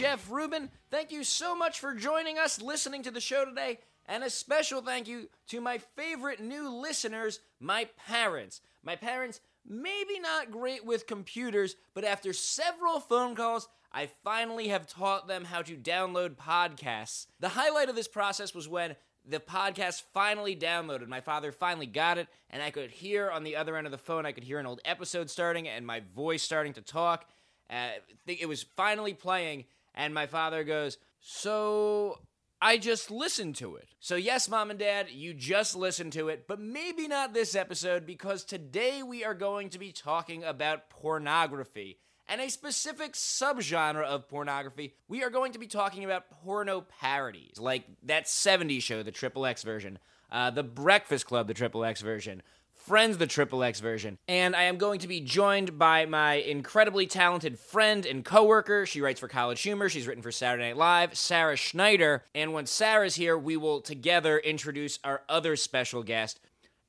Jeff Rubin. Thank you so much for joining us, listening to the show today, and a special thank you to my favorite new listeners, my parents. My parents, maybe not great with computers, but after several phone calls, I finally have taught them how to download podcasts. The highlight of this process was when the podcast finally downloaded. My father finally got it, and I could hear on the other end of the phone, I could hear an old episode starting and my voice starting to talk. Uh, it was finally playing, and my father goes, So I just listened to it. So, yes, mom and dad, you just listened to it, but maybe not this episode because today we are going to be talking about pornography and a specific subgenre of pornography. We are going to be talking about porno parodies, like that 70s show, the Triple X version, uh, The Breakfast Club, the Triple X version. Friends, the Triple X version. And I am going to be joined by my incredibly talented friend and coworker. She writes for College Humor. She's written for Saturday Night Live, Sarah Schneider. And when Sarah's here, we will together introduce our other special guest.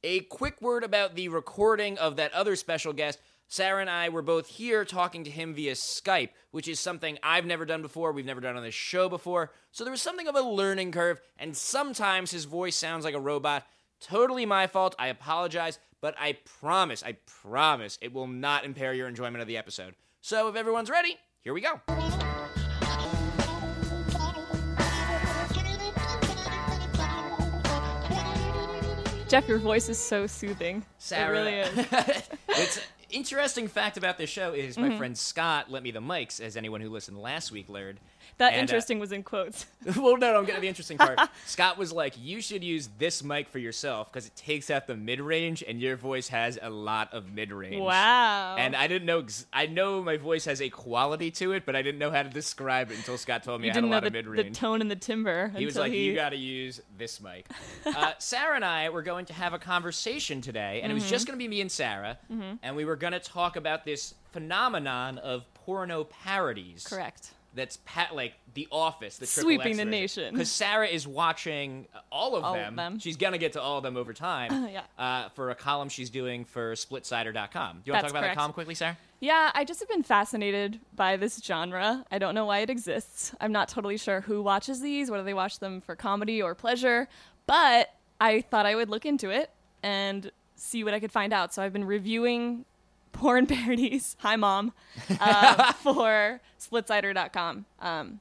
A quick word about the recording of that other special guest. Sarah and I were both here talking to him via Skype, which is something I've never done before. We've never done on this show before. So there was something of a learning curve, and sometimes his voice sounds like a robot. Totally my fault. I apologize, but I promise, I promise it will not impair your enjoyment of the episode. So if everyone's ready, here we go. Jeff, your voice is so soothing. Sarah. It really is. it's interesting fact about this show is my mm-hmm. friend Scott lent me the mics, as anyone who listened last week learned. That And, uh, interesting was in quotes. well, no, no, I'm getting to the interesting part. Scott was like, "You should use this mic for yourself because it takes out the mid range, and your voice has a lot of mid range." Wow. And I didn't know. Ex- I know my voice has a quality to it, but I didn't know how to describe it until Scott told me you I had a lot the, of mid range. the tone and the timbre. He was like, he... "You got to use this mic." uh, Sarah and I were going to have a conversation today, and it was Mm-hmm. just going to be me and Sarah, and we were going to talk about this phenomenon of porno parodies. Correct. That's pat like The Office, the Sweeping the nation. Because Sarah is watching uh, all of All of them. them. She's gonna get to all of them over time. Yeah. Uh, for a column she's doing for SplitSider.com. Do you want to talk about that column quickly, Sarah? Yeah, I just have been fascinated by this genre. I don't know why it exists. I'm not totally sure who watches these, whether they watch them for comedy or pleasure, but I thought I would look into it and see what I could find out. So I've been reviewing porn parodies. Hi, mom. Uh, for SplitSider.com, um,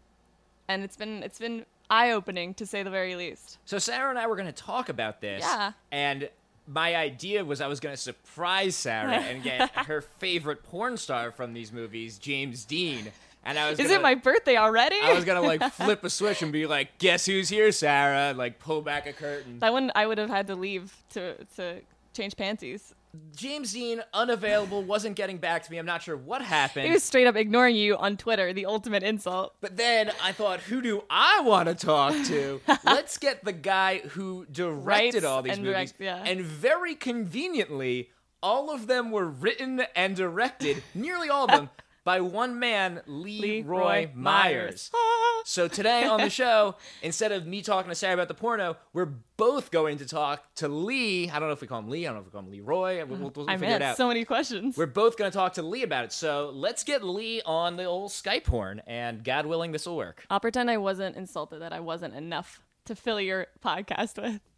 and it's been it's been eye opening to say the very least. So Sarah and I were going to talk about this. Yeah. And my idea was I was going to surprise Sarah and get her favorite porn star from these movies, James Dean. And I was Is gonna, it my birthday already? I was gonna like flip a switch and be like, "Guess who's here, Sarah?" And, like pull back a curtain. that one I would have had to leave to to change panties. James Dean unavailable, wasn't getting back to me. I'm not sure what happened. He was straight up ignoring you on Twitter, the ultimate insult. But then I thought, who do I want to talk to? Let's get the guy who directed Writes all these and movies. direct- yeah. And very conveniently, all of them were written and directed, nearly all of them, by one man, Lee Roy, Leroy Myers. Myers. Ah. So today on the show, instead of me talking to Sarah about the porno, we're both going to talk to Lee. I don't know if we call him Lee. I don't know if we call him Lee Roy. We'll, we'll, we'll I figure it out. so many questions. We're both going to talk to Lee about it. So let's get Lee on the old Skype horn, and God willing, this will work. I'll pretend I wasn't insulted that I wasn't enough to fill your podcast with.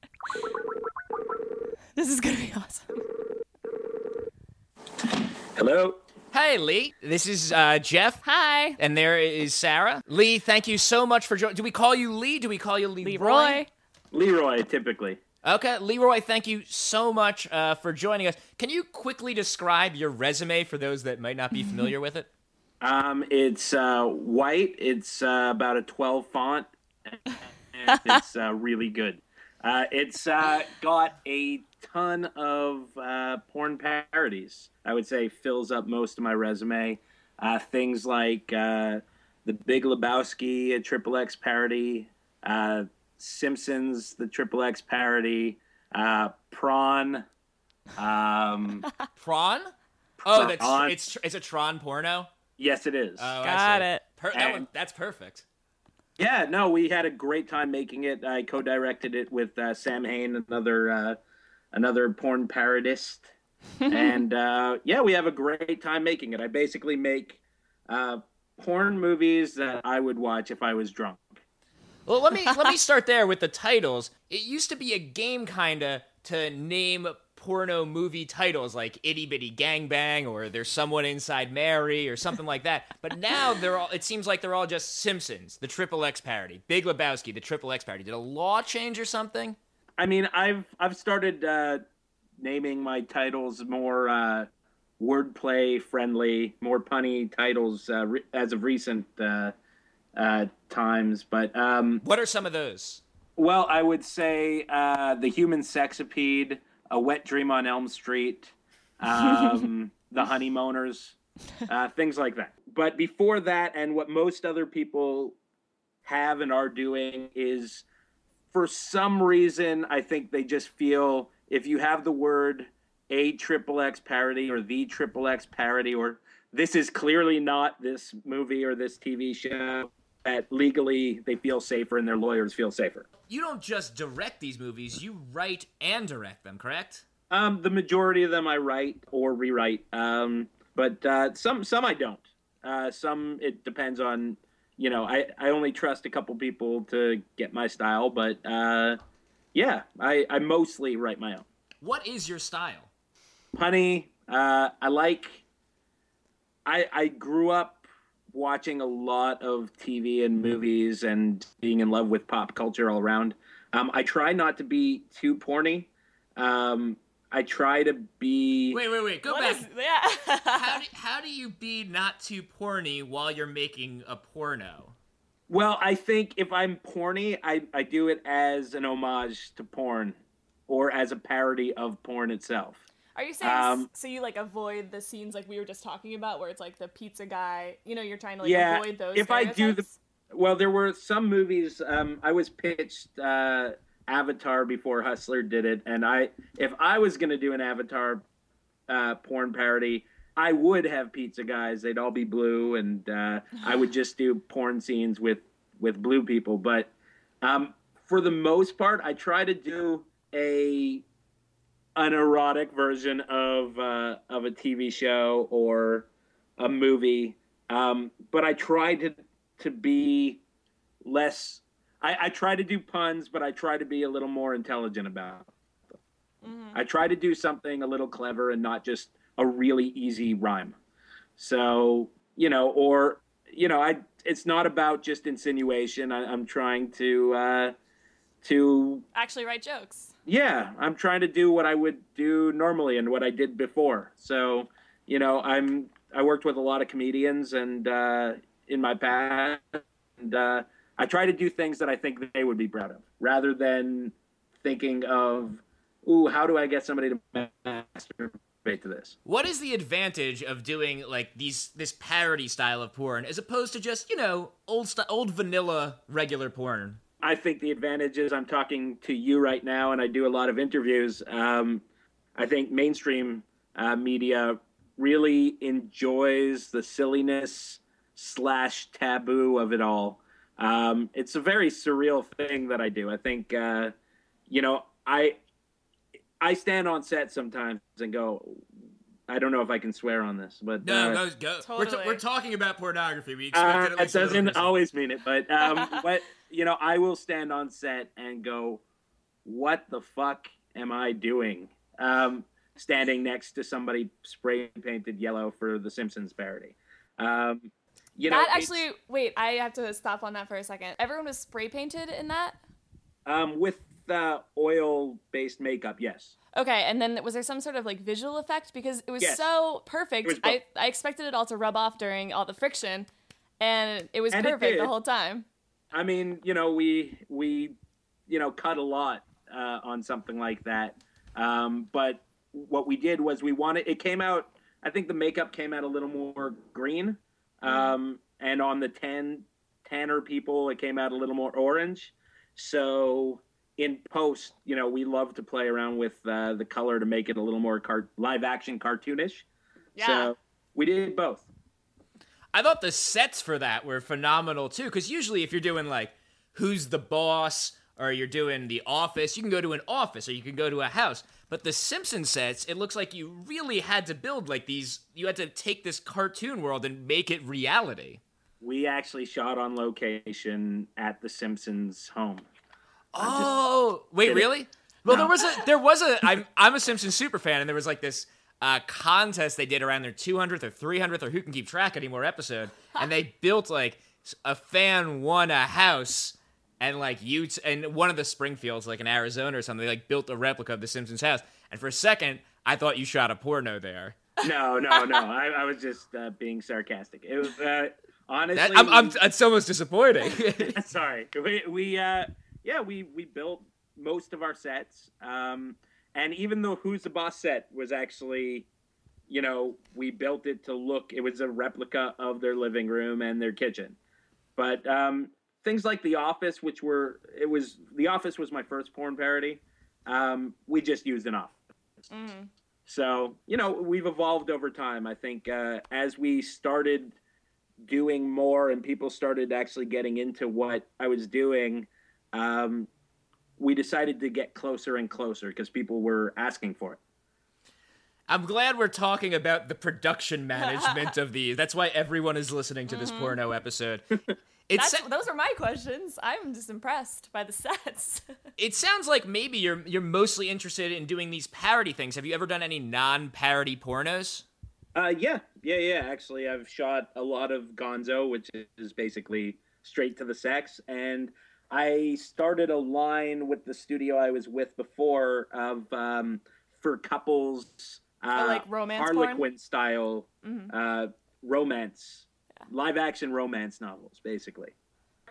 This is gonna be awesome. Hello. Hey, Lee. This is uh, Jeff. Hi, And there is Sarah. Lee, thank you so much for joining. Do we call you Lee? Do we call you Lee Roy? Leroy. Lee Roy, typically. Okay, Lee Roy, thank you so much uh, for joining us. Can you quickly describe your resume for those that might not be familiar with it? Um, it's uh, white. It's uh, about a 12 font. And it's uh, really good. Uh, it's uh, got a ton of uh, porn parodies. I would say fills up most of my resume. Uh, things like uh, the Big Lebowski, a Triple X parody, uh, Simpsons, the Triple X parody, uh, Prawn. Um, Prawn? Oh, that's Prawn. it's it's a Tron porno. yes, it is. Oh, Got it. Per- that one, that's perfect. Yeah, no, we had a great time making it. I co-directed it with uh, Sam Hain, another uh, another porn parodist, and uh, yeah, we have a great time making it. I basically make uh, porn movies that I would watch if I was drunk. Well, let me let me start there with the titles. It used to be a game kinda to name porno movie titles like Itty Bitty Gangbang or There's Someone Inside Mary or something like that. But now they're all it seems like they're all just Simpsons, the Triple X parody, Big Lebowski, the Triple X parody. Did a law change or something? I mean, I've I've started uh, naming my titles more uh, wordplay friendly, more punny titles uh, re- as of recent uh, uh, times. But um, What are some of those? well, I would say uh, the human sexipede, a wet dream on Elm Street, um, the honeymooners, uh, things like that. But before that, and what most other people have and are doing is, for some reason, I think they just feel if you have the word a triple X parody or the triple X parody or this is clearly not this movie or this TV show that legally they feel safer and their lawyers feel safer. You don't just direct these movies, you write and direct them, correct? Um, the majority of them I write or rewrite, um, but uh, some some I don't. Uh, some it depends on, you know, I, I only trust a couple people to get my style, but uh, yeah, I, I mostly write my own. What is your style? Punny, uh, I like. I I grew up watching a lot of TV and movies and being in love with pop culture all around. Um, I try not to be too porny. Um, I try to be. Wait, wait, wait. Go What back. is- yeah. how do how do you be not too porny while you're making a porno? Well, I think if I'm porny, I, I do it as an homage to porn or as a parody of porn itself. Are you saying Um, so you like avoid the scenes like we were just talking about where it's like the pizza guy, you know, you're trying to like Yeah, avoid those if I do the- Well, there were some movies. Um, I was pitched uh, Avatar before Hustler did it, and I, if I was going to do an Avatar uh, porn parody, I would have pizza guys. They'd all be blue, and uh, I would just do porn scenes with with blue people. But um, for the most part, I try to do a an erotic version of uh, of a TV show or a movie. Um, but I try to to be less. I, I try to do puns, but I try to be a little more intelligent about. Them. Mm-hmm. I try to do something a little clever and not just a really easy rhyme. So you know, or you know, I it's not about just insinuation. I, I'm trying to uh, to Actually write jokes. yeah, I'm trying to do what I would do normally and what I did before. So, you know, I'm I worked with a lot of comedians and uh, in my past, and uh, I try to do things that I think they would be proud of, rather than thinking of, ooh, how do I get somebody to masturbate to this? What is the advantage of doing like these this parody style of porn as opposed to just you know old st- old vanilla regular porn? I think the advantage is I'm talking to you right now, and I do a lot of interviews. Um, I think mainstream uh, media really enjoys the silliness slash taboo of it all. Um, it's a very surreal thing that I do. I think, uh, you know, I I stand on set sometimes and go, I don't know if I can swear on this, but uh, go go. We're, Totally. we're talking about pornography. We uh, expect it doesn't always mean it, but um, but you know, I will stand on set and go, "What the fuck am I doing?" Um, standing next to somebody spray painted yellow for the Simpsons parody. Um, you know, that actually wait, I have to stop on that for a second. Everyone was spray painted in that? um, with uh, oil-based makeup, yes. Okay, and then was there some sort of like visual effect because it was Yes. so perfect. Was. I I expected it all to rub off during all the friction, and it was And it perfect the whole time. I mean, you know, we we you know cut a lot uh, on something like that. Um, but what we did was we wanted it came out. I think the makeup came out a little more green, um, and on the 10 tanner people, it came out a little more orange. So in post, you know, we love to play around with uh, the color to make it a little more car- live action cartoonish. Yeah. So we did both. I thought the sets for that were phenomenal too, because usually if you're doing like Who's the Boss or you're doing The Office, you can go to an office or you can go to a house. But the Simpson sets, it looks like you really had to build like these. You had to take this cartoon world and make it reality. we actually shot on location at the Simpsons home. Oh, wait, really? Well, No. there was a there was a I'm I'm a Simpsons super fan, and there was like this uh, contest they did around their 200th or 300th or who can keep track anymore episode, and they built like a fan won a house. And like you t- and one of the Springfields, like in Arizona or something, they like built a replica of the Simpsons house. And for a second, I thought you shot a porno there. No, no, no. I, I was just uh, being sarcastic. It was uh, honestly. That, I'm, I'm, it's almost disappointing. sorry. We, we uh, yeah, we we built most of our sets. Um, and even though Who's the Boss set was actually, you know, we built it to look. It was a replica of their living room and their kitchen. But um, things like The Office, which were it was The Office was my first porn parody. Um, we just used an Office. Mm. So, you know, we've evolved over time. I think uh, as we started doing more and people started actually getting into what I was doing, um, we decided to get closer and closer because people were asking for it. I'm glad we're talking about the production management of these. That's why everyone is listening to this porno episode. It, That's, sa- those are my questions. I'm just impressed by the sets. it sounds like maybe you're you're mostly interested in doing these parody things. Have you ever done any non-parody pornos? Uh, yeah, yeah, yeah. Actually, I've shot a lot of Gonzo, which is basically straight to the sex. And I started a line with the studio I was with before of um, for couples, uh, Oh, like romance porn? Harlequin style Mhm. uh, romance, live action romance novels, basically.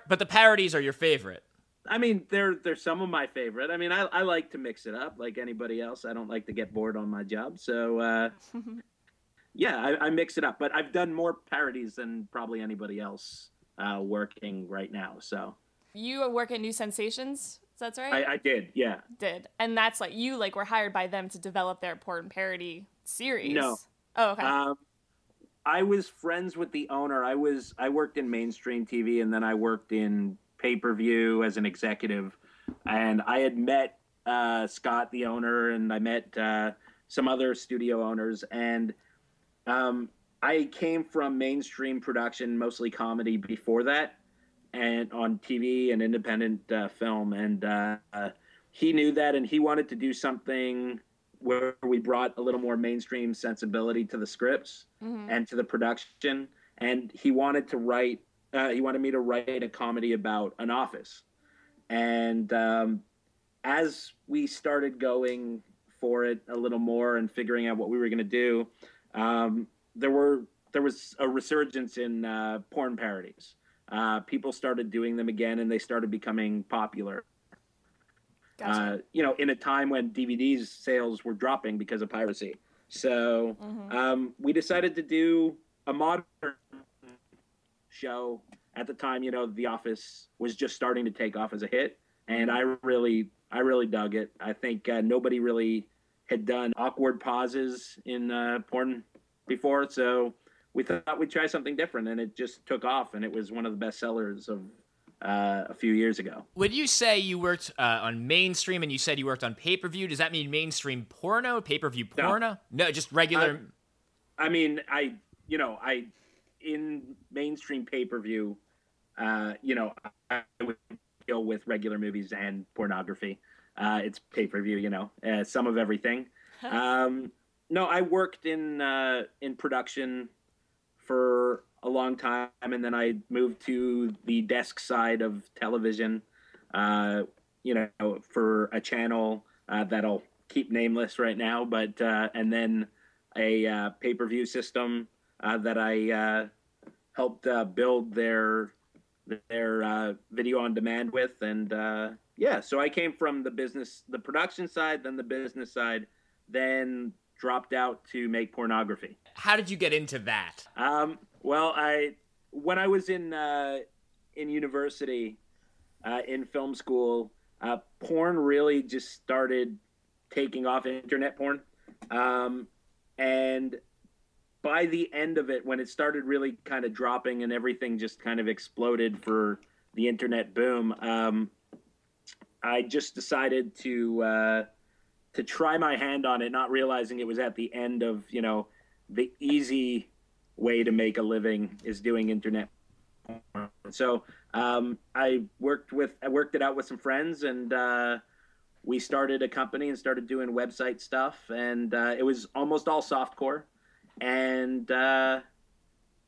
But the parodies are your favorite. I mean, they're they're some of my favorite. I mean, I, I like to mix it up like anybody else. I don't like to get bored on my job, so uh, yeah, I, I mix it up. But I've done more parodies than probably anybody else uh, working right now. So you work at New Sensations. That's right. I, I did, yeah. did, and that's like you like were hired by them to develop their porn parody series. No. Oh, okay. Um, I was friends with the owner. I was I worked in mainstream TV, and then I worked in pay per view as an executive. And I had met uh, Scott, the owner, and I met uh, some other studio owners. And um, I came from mainstream production, mostly comedy, before that, and on TV and independent uh, film. And uh, uh, he knew that, and he wanted to do something where we brought a little more mainstream sensibility to the scripts Mhm. and to the production. And he wanted to write, uh, he wanted me to write a comedy about an office. And um, as we started going for it a little more and figuring out what we were going to do, um, there were there was a resurgence in uh, porn parodies. Uh, people started doing them again, and they started becoming popular Gotcha. uh, you know, in a time when DVDs sales were dropping because of piracy. So Mhm. um, we decided to do a modern show. At the time, you know, The Office was just starting to take off as a hit, and I really, I really dug it. I think uh, nobody really had done awkward pauses in uh, porn before, so we thought we'd try something different, and it just took off, and it was one of the best sellers of uh, a few years ago. Would you say you worked uh, on mainstream and you said you worked on pay per view, does that mean mainstream porno, pay per view No. porno? No, just regular. I mean, I you know, I in mainstream pay per view, uh, you know, I would deal with regular movies and pornography. Uh, it's pay per view, you know, uh, some of everything. um, no, I worked in uh, in production for a long time, and then I moved to the desk side of television. Uh, you know, for a channel uh, that'll keep nameless right now, but uh, and then a uh, pay per view system uh, that I uh, helped uh, build their their uh, video on demand with, and uh, yeah, so I came from the business, the production side, then the business side, then dropped out to make pornography. How did you get into that? Um, well, I when I was in uh, in university, uh, in film school, uh, porn really just started taking off. Internet porn, um, and by the end of it, when it started really kind of dropping and everything just kind of exploded for the internet boom, um, I just decided to uh, to try my hand on it, not realizing it was at the end of you know the easy way to make a living is doing internet So um, I worked with I worked it out with some friends, and uh, we started a company and started doing website stuff, and uh, it was almost all softcore, and uh,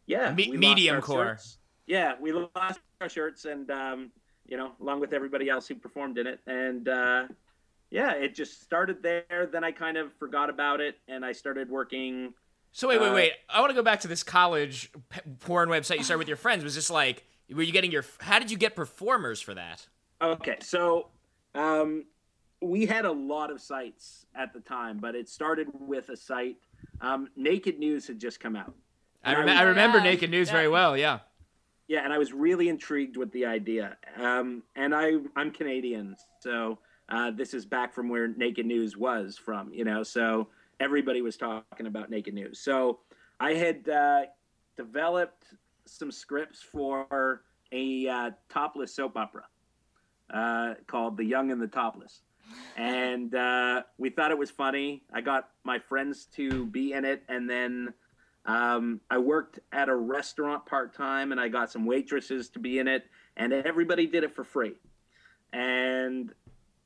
yeah, Me- medium core. shirts. Yeah, we lost our shirts, and um, you know, along with everybody else who performed in it, and uh, yeah, it just started there. Then I kind of forgot about it, and I started working. So wait, wait, Uh, wait. I want to go back to this college porn website you started with your friends. Was this like were you getting your? How did you get performers for that? Okay, so um, we had a lot of sites at the time, but it started with a site. Um, Naked News had just come out. I, And rem- was- I remember Yeah. Naked News very well. Yeah. Yeah, and I was really intrigued with the idea. Um, and I, I'm Canadian, so uh, this is back from where Naked News was from, you know. So everybody was talking about Naked News. So I had uh, developed some scripts for a uh, topless soap opera uh, called The Young and the Topless. And uh, we thought it was funny. I got my friends to be in it, and then um, I worked at a restaurant part time, and I got some waitresses to be in it, and everybody did it for free. And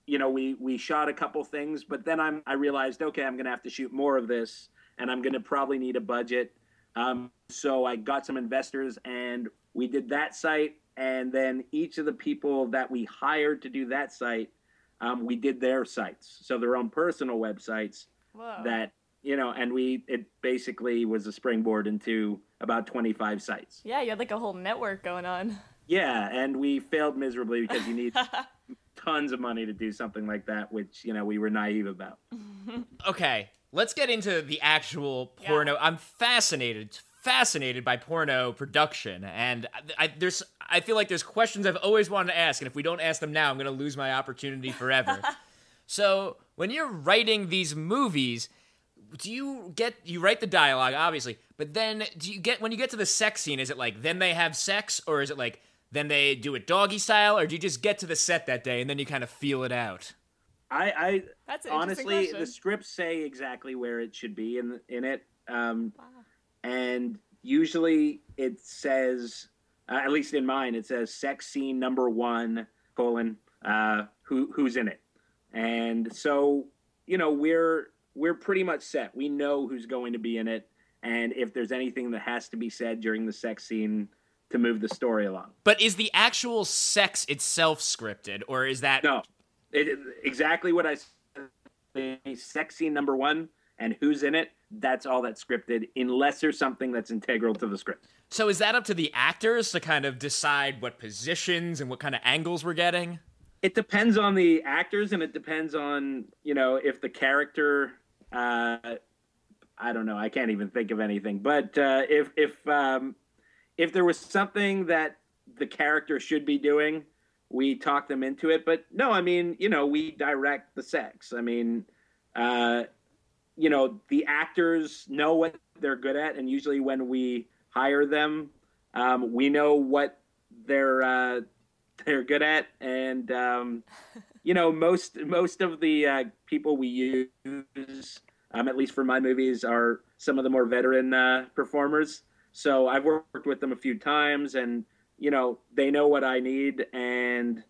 you know, we we shot a couple things, but then I'm I realized, okay, I'm gonna have to shoot more of this, and I'm gonna probably need a budget. Um, so I got some investors, and we did that site, and then each of the people that we hired to do that site, um, we did their sites, so their own personal websites Whoa. that you know, and we it basically was a springboard into about 25 sites. yeah, you had like a whole network going on. Yeah, and we failed miserably because you need tons of money to do something like that, which you know we were naive about. Okay, let's get into the actual porno. I'm fascinated, fascinated by porno production, and I, I, there's, I feel like there's questions I've always wanted to ask, and if we don't ask them now, I'm gonna lose my opportunity forever. so, when you're writing these movies, do you get you write the dialogue, obviously, but then do you get when you get to the sex scene? Is it like then they have sex, or is it like then they do it doggy style, or do you just get to the set that day and then you kind of feel it out? I, I That's honestly, question. the scripts say exactly where it should be in in it, um, and usually it says, uh, at least in mine, it says sex scene number one colon uh, who who's in it, and so you know we're we're pretty much set. We know who's going to be in it, and if there's anything that has to be said during the sex scene to move the story along. But is the actual sex itself scripted, or is that No, it, exactly what I said. The sex scene number one and who's in it. That's all that's scripted, unless there's something that's integral to the script. so? Is that up to the actors to kind of decide what positions and what kind of angles we're getting? It depends on the actors, and it depends on you know if the character. Uh, I don't know. I can't even think of anything. But uh, if if um, if there was something that the character should be doing, we talk them into it. But no, I mean, you know, we direct the sex. I mean, uh, you know, the actors know what they're good at, and usually when we hire them, um, we know what they're uh, they're good at, and um, you know, most most of the uh, people we use, um, at least for my movies, are some of the more veteran uh, performers. So I've worked with them a few times, and you know, they know what I need, and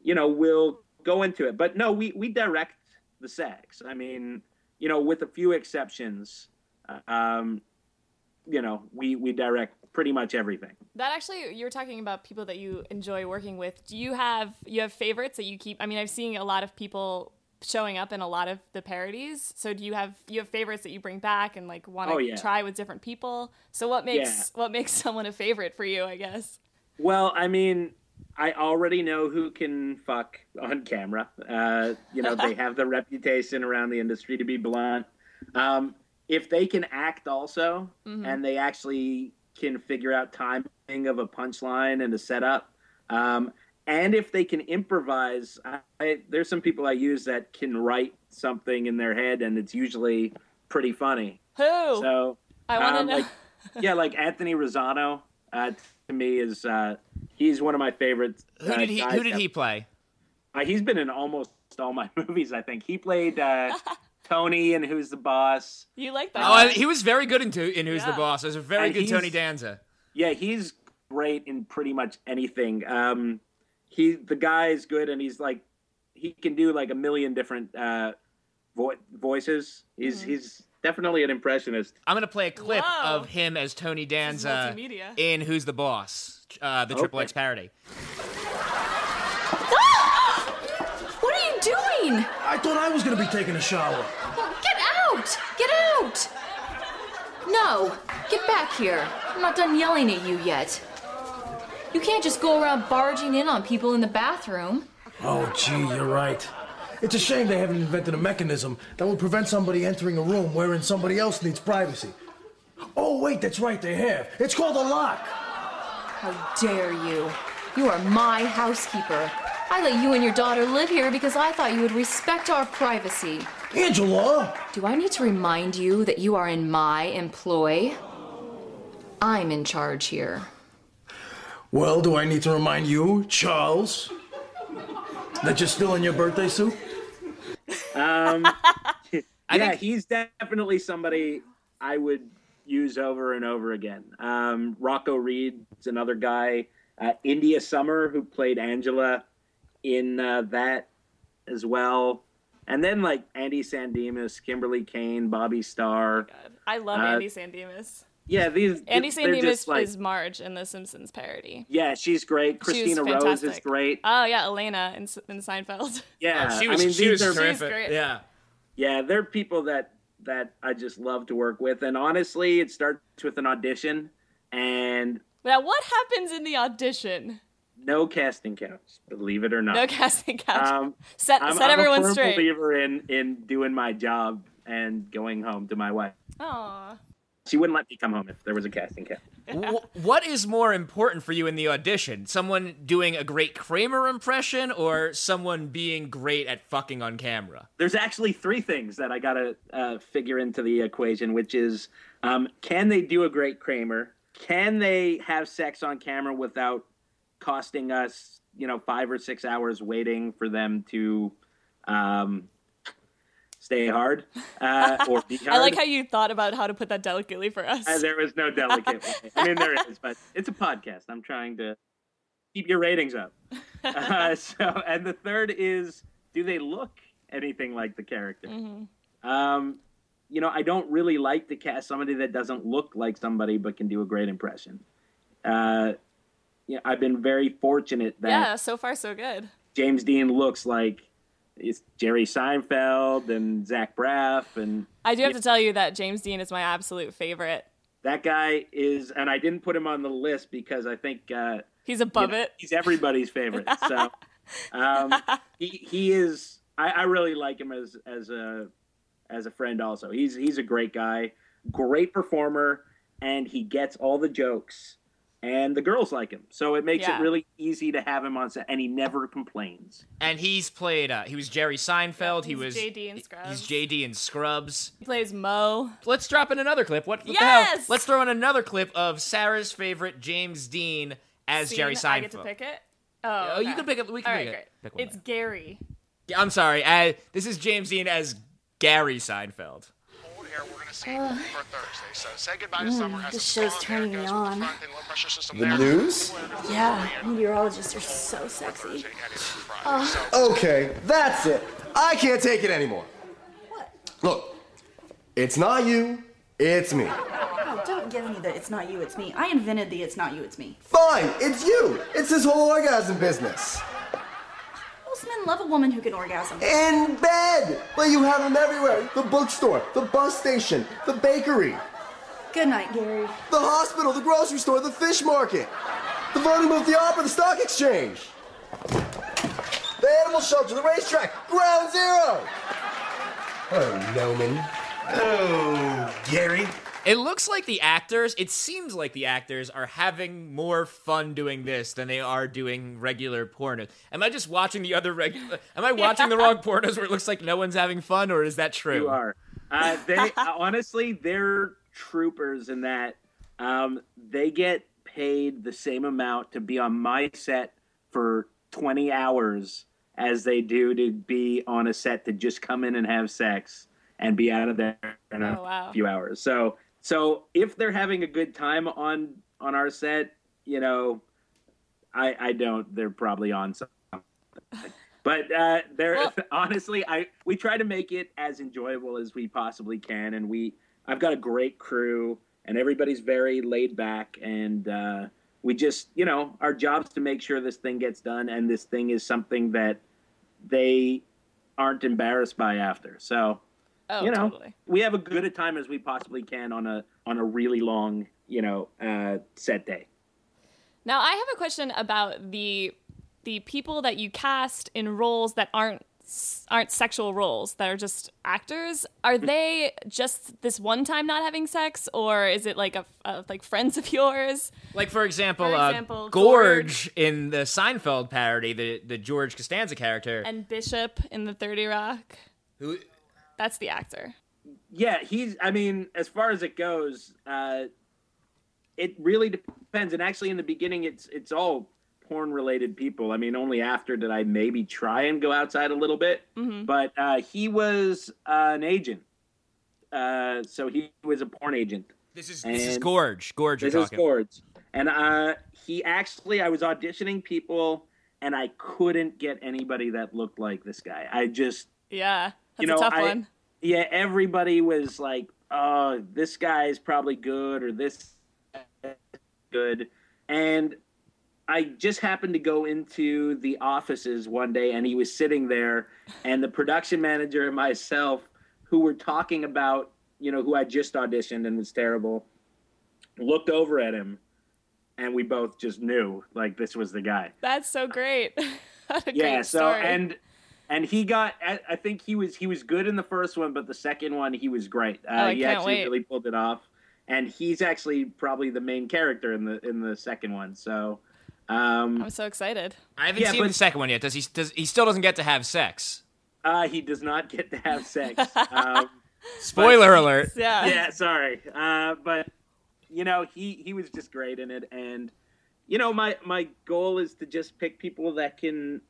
you know, we'll go into it. But no, we we direct the sex. I mean, you know, with a few exceptions, um, you know, we we direct pretty much everything. That actually, you were talking about people that you enjoy working with. Do you have you have favorites that you keep? I mean, I've seen a lot of people showing up in a lot of the parodies. So do you have you have favorites that you bring back and like want to Oh, yeah. try with different people? So what makes what makes someone a favorite for you? I guess. Well, I mean, I already know who can fuck on camera. Uh, you know, they have the reputation around the industry to be blunt. Um, if they can act also, and they actually can figure out timing of a punchline and a setup, um, and if they can improvise, I, I, there's some people I use that can write something in their head, and it's usually pretty funny. Who? So I want to um, know. like- yeah, like Anthony Rosano uh, to me is uh, he's one of my favorites. Who uh, did he? guys Who did he play? Uh, he's been in almost all my movies. I think he played uh, Tony and Who's the Boss. you like that? Oh, I, he was very good in, to, in Who's the Boss. It was a very And good Tony Danza. Yeah, he's great in pretty much anything. Um, he the guy is good, and he's like he can do like a million different uh, vo- voices. He's he's definitely an impressionist. I'm gonna play a clip Whoa. of him as Tony Danza in Who's the Boss, uh, the Triple Okay. X parody. What are you doing? I thought I was gonna be taking a shower. Well, get out! Get out! No, get back here. I'm not done yelling at you yet. You can't just go around barging in on people in the bathroom. Oh, gee, you're right. It's a shame they haven't invented a mechanism that will prevent somebody entering a room wherein somebody else needs privacy. Oh, wait, that's right, they have. It's called a lock. How dare you? You are my housekeeper. I let you and your daughter live here because I thought you would respect our privacy. Angela! Do I need to remind you that you are in my employ? I'm in charge here. Well, do I need to remind you, Charles, that you're still in your birthday suit? Um, yeah, think- he's definitely somebody I would use over and over again. Um, Rocco Reed's another guy. Uh, India Summer, who played Angela in uh, that as well. And then like Andy San Dimas, Kimberly Kane, Bobby Starr. God, I love Uh, Andy San Dimas. Yeah, these Andy they're San Dimas just, like, is Marge in the Simpsons parody. yeah, she's great. She was Christina Rose is great. Oh yeah, Elena in, in Seinfeld. Yeah, Oh, she was I mean she these was are terrific. great. Yeah. yeah, they're people that that I just love to work with. And honestly, it starts with an audition and now what happens in the audition? no casting couch, believe it or not. No casting couch. Um, set I'm, set I'm everyone a firm straight. believer in in doing my job and going home to my wife. Aw. She wouldn't let me come home if there was a casting couch. What is more important for you in the audition? Someone doing a great Kramer impression or someone being great at fucking on camera? There's actually three things that I gotta uh, figure into the equation, which is um, can they do a great Kramer? Can they have sex on camera without costing us, you know, five or six hours waiting for them to um, stay hard uh, or be hard? I like how you thought about how to put that delicately for us. Uh, there was no delicate way. I mean, there is, but it's a podcast. I'm trying to keep your ratings up. Uh, so, and the third is, do they look anything like the character? Um, you know, I don't really like to cast somebody that doesn't look like somebody but can do a great impression. Uh, yeah, I've been very fortunate that yeah, so far so good. James Dean looks like it's Jerry Seinfeld and Zach Braff and I do have to tell you that James Dean is my absolute favorite. that guy is, and I didn't put him on the list because I think uh, He's above you know, it. he's everybody's favorite. So um, he he is. I, I really like him as as a as a friend. Also, he's he's a great guy, great performer, and he gets all the jokes, and the girls like him. So it makes Yeah. it really easy to have him on set, and he never complains. And he's played. Uh, he was Jerry Seinfeld. he He's was JD in Scrubs. He's JD in Scrubs. He plays Mo. Let's drop in another clip. What, what the hell? Yes! Let's throw in another clip of Sarah's favorite James Dean as Scene, Jerry Seinfeld. I get to pick it. Oh, Oh, you can pick it. We can All pick right, it. great. Pick one It's back. Gary. I'm sorry. Uh, this is James Dean as Gary Seinfeld. Old hair we're gonna see for Thursday. So say goodbye to mm, summer. Have this some show's turning me on. The, front, and low pressure system The there. news? Yeah, meteorologists are so sexy. Okay, that's it. I can't take it anymore. What? Look, it's not you, it's me. Oh, don't give me the it's not you, it's me. I invented the it's not you, it's me. Fine, it's you. It's this whole orgasm business. Most men love a woman who can orgasm. In bed! But you have them everywhere. The bookstore, the bus station, the bakery, Good night, Gary. the hospital, the grocery store, the fish market, the voting booth, the opera, the stock exchange, the animal shelter, the racetrack, ground zero. Oh, Noman. Oh, Gary. It looks like the actors, it seems like the actors are having more fun doing this than they are doing regular pornos. Am I just watching the other regular? Am I watching the wrong pornos where it looks like no one's having fun, or is that true? You are. Uh, they uh, honestly, they're troopers in that um, they get paid the same amount to be on my set for 20 hours as they do to be on a set to just come in and have sex and be out of there in a Oh, wow. few hours. So, so if they're having a good time on on our set, you know, I I don't. They're probably on something. But uh, they're Well- honestly, I we try to make it as enjoyable as we possibly can, and we I've got a great crew, and everybody's very laid back, and uh, we just you know our job's to make sure this thing gets done, and this thing is something that they aren't embarrassed by after. So Oh, you know, totally. we have a good a time as we possibly can on a on a really long you know uh, set day. Now I have a question about the the people that you cast in roles that aren't aren't sexual roles that are just actors. Are they just this one time not having sex, or is it like a, a like friends of yours? Like for example, For uh, example, Gorge in the Seinfeld parody, the the George Costanza character, And Bishop in the Thirty Rock. who That's the actor. Yeah, he's. I mean, as far as it goes, uh, it really depends. And actually, in the beginning, it's it's all porn related people. I mean, only after did I maybe try and go outside a little bit. But uh, he was uh, an agent, uh, so he was a porn agent. this is this is And- Gorge. Gorge, you're This is. Gorge. And uh, he actually, I was auditioning people, and I couldn't get anybody that looked like this guy. I just Yeah, that's You know, tough I- one. yeah, everybody was like, "Oh, this guy is probably good," or "This good," and I just happened to go into the offices one day, and he was sitting there, and the production manager and myself, who were talking about, you know, who I just auditioned and was terrible, looked over at him, and we both just knew like this was the guy That's so great. Yeah great so and and he got I, I think he was he was good in the first one but the second one he was great uh, Oh, I he can't actually wait. really pulled it off and he's actually probably the main character in the in the second one so um I'm so excited. I haven't Yeah, seen but- the second one yet. Does he? Does he still doesn't get to have sex? uh he does not get to have sex um Spoiler alert. Yeah. yeah sorry uh but you know he he was just great in it and you know my my goal is to just pick people that can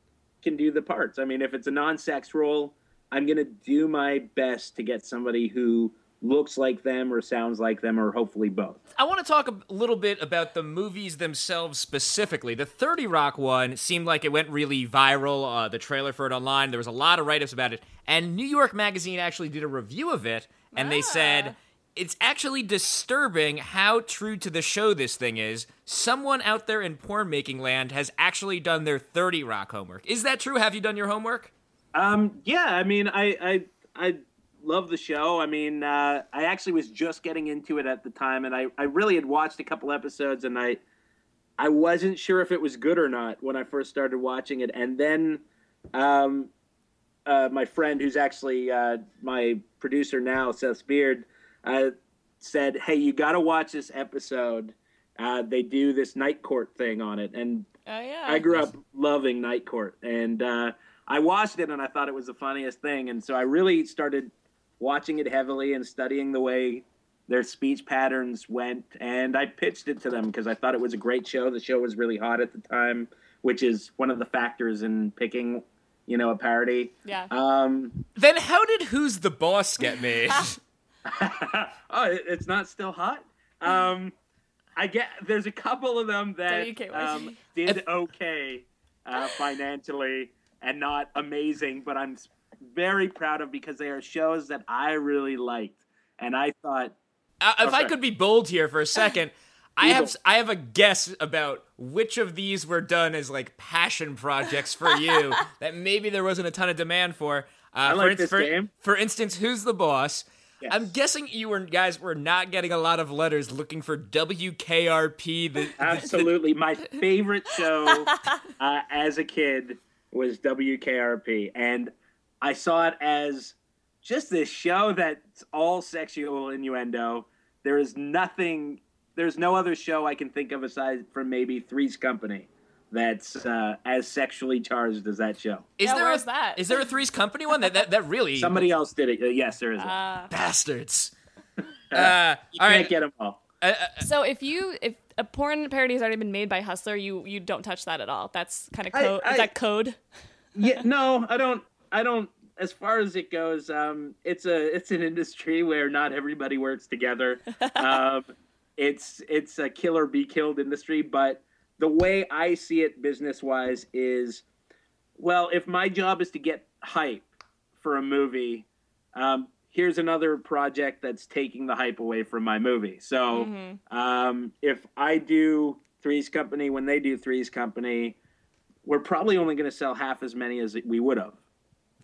can do the parts i mean if it's a non-sex role i'm gonna do my best to get somebody who looks like them or sounds like them or hopefully both I want to talk a little bit about the movies themselves specifically. The 30 Rock one seemed like it went really viral. Uh, the trailer for it online, there was a lot of write ups about it. And New York Magazine actually did a review of it, and they said it's actually disturbing how true to the show this thing is. Someone out there in porn making land has actually done their 30 Rock homework. Is that true? Have you done your homework? Um, yeah, I mean, I, I, I love the show. I mean, uh, I actually was just getting into it at the time, and I, I really had watched a couple episodes, and I, I wasn't sure if it was good or not when I first started watching it, and then, um, uh, my friend, who's actually uh, my producer now, Seth Beard, uh, said, "Hey, you got to watch this episode. Uh, they do this night court thing on it, and Oh yeah. I grew up loving Night Court, and uh, I watched it, and I thought it was the funniest thing, and so I really started watching it heavily and studying the way their speech patterns went, and I pitched it to them because I thought it was a great show. The show was really hot at the time, which is one of the factors in picking, you know, a parody. Yeah. Um, Then how did Who's the Boss get made? oh, it's not still hot. Um, I get there's a couple of them that um, did okay uh, financially and not amazing, but I'm very proud of because they are shows that I really liked, and I thought Uh, if I could be bold here for a second, I have I have a guess about which of these were done as like passion projects for you that maybe there wasn't a ton of demand for. Uh, for, like this for, game. for instance, who's the boss? Yes. I'm guessing you were guys were not getting a lot of letters looking for WKRP. The, absolutely my favorite show uh, as a kid was WKRP, and I saw it as just this show that's all sexual innuendo. There is nothing. There's no other show I can think of aside from maybe Three's Company that's uh, as sexually charged as that show. is Yeah, there where's a, that? Is there a Three's Company one that that, that really Somebody else did it. Uh, yes, there is. Uh, bastards? Uh, you can't right. get them all. Uh, uh, so if you if a porn parody has already been made by Hustler, you you don't touch that at all. That's kind of I- code. I- Is that code? yeah no i don't i don't as far as it goes um it's a it's an industry where not everybody works together um it's it's a kill or be killed industry. But the way I see it business wise is, well, if my job is to get hype for a movie, um, here's another project that's taking the hype away from my movie. So um, if I do Three's Company when they do Three's Company, we're probably only going to sell half as many as we would have,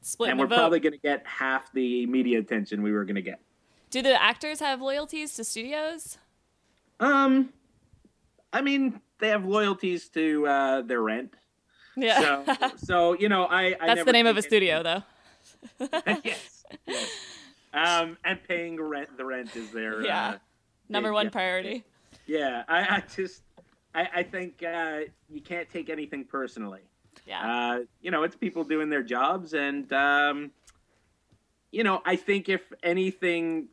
Split and we're vote. probably going to get half the media attention we were going to get. Do the actors have loyalties to studios? Um, I mean, they have loyalties to uh, their rent. Yeah. So, so you know, I, I That's the name of a studio, though. yes, yes. Um, and paying rent, the rent is their Yeah. Uh, Number yeah. one priority. yeah. I, I just, I, I think uh, you can't take anything personally. Yeah. Uh, you know, it's people doing their jobs, and um, you know, I think if anything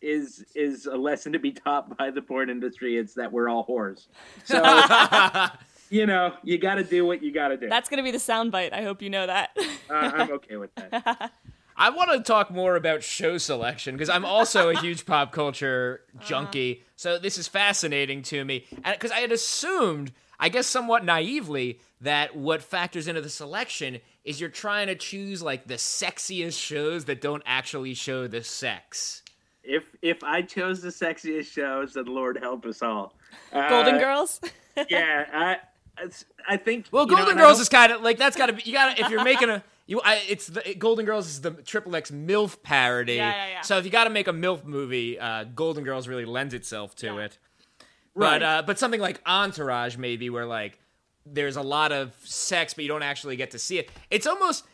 is is a lesson to be taught by the porn industry, it's that we're all whores. So you know, you got to do what you got to do. That's going to be the soundbite. I hope you know that. uh, I'm okay with that. I want to talk more about show selection because I'm also a huge pop culture junkie. So this is fascinating to me. And because I had assumed, I guess somewhat naively, that what factors into the selection is you're trying to choose like the sexiest shows that don't actually show the sex. If if I chose the sexiest shows, then Lord help us all. Uh, Golden Girls? Yeah, I I think. Well, you know, Golden Girls is kind of like that's got to be you got to if you're making a you I, it's the Golden Girls is the triple X MILF parody. Yeah, yeah, yeah. So if you got to make a MILF movie, uh, Golden Girls really lends itself to it. Right. But uh, but something like Entourage maybe where like there's a lot of sex but you don't actually get to see it. It's almost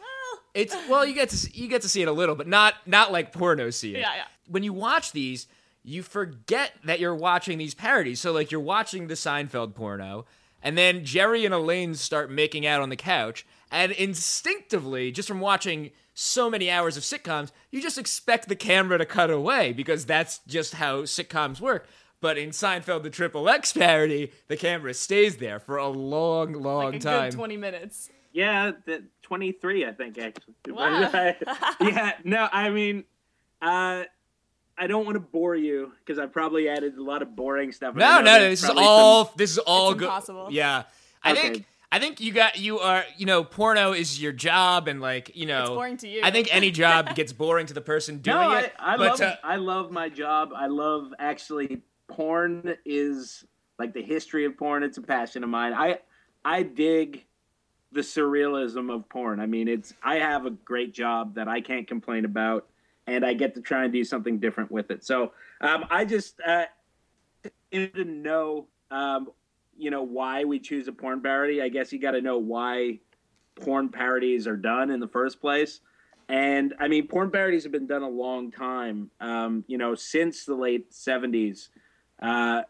it's well you get to you get to see it a little but not not like porno see it. Yeah, yeah. When you watch these, you forget that you're watching these parodies. So like you're watching the Seinfeld porno and then Jerry and Elaine start making out on the couch and instinctively just from watching so many hours of sitcoms, you just expect the camera to cut away because that's just how sitcoms work. But in Seinfeld, the Triple X parody, the camera stays there for a long, long like a time. good 20 minutes. Yeah, the 23, I think actually. Wow. yeah, no, I mean, uh, I don't want to bore you because I probably added a lot of boring stuff. and No, no, this is probably all this is all good. impossible. Yeah, I Okay. think I think you got you are you know porno is your job and like you know It's boring to you. I think any job gets boring to the person doing no, it. I, I but love uh, I love my job. I love actually porn is like the history of porn. It's a passion of mine. I I dig the surrealism of porn. I mean, it's I have a great job that I can't complain about, and I get to try and do something different with it. So um, I just uh, to know um, you know why we choose a porn parody. I guess you got to know why porn parodies are done in the first place. And I mean, porn parodies have been done a long time. Um, you know, since the late '70s, uh,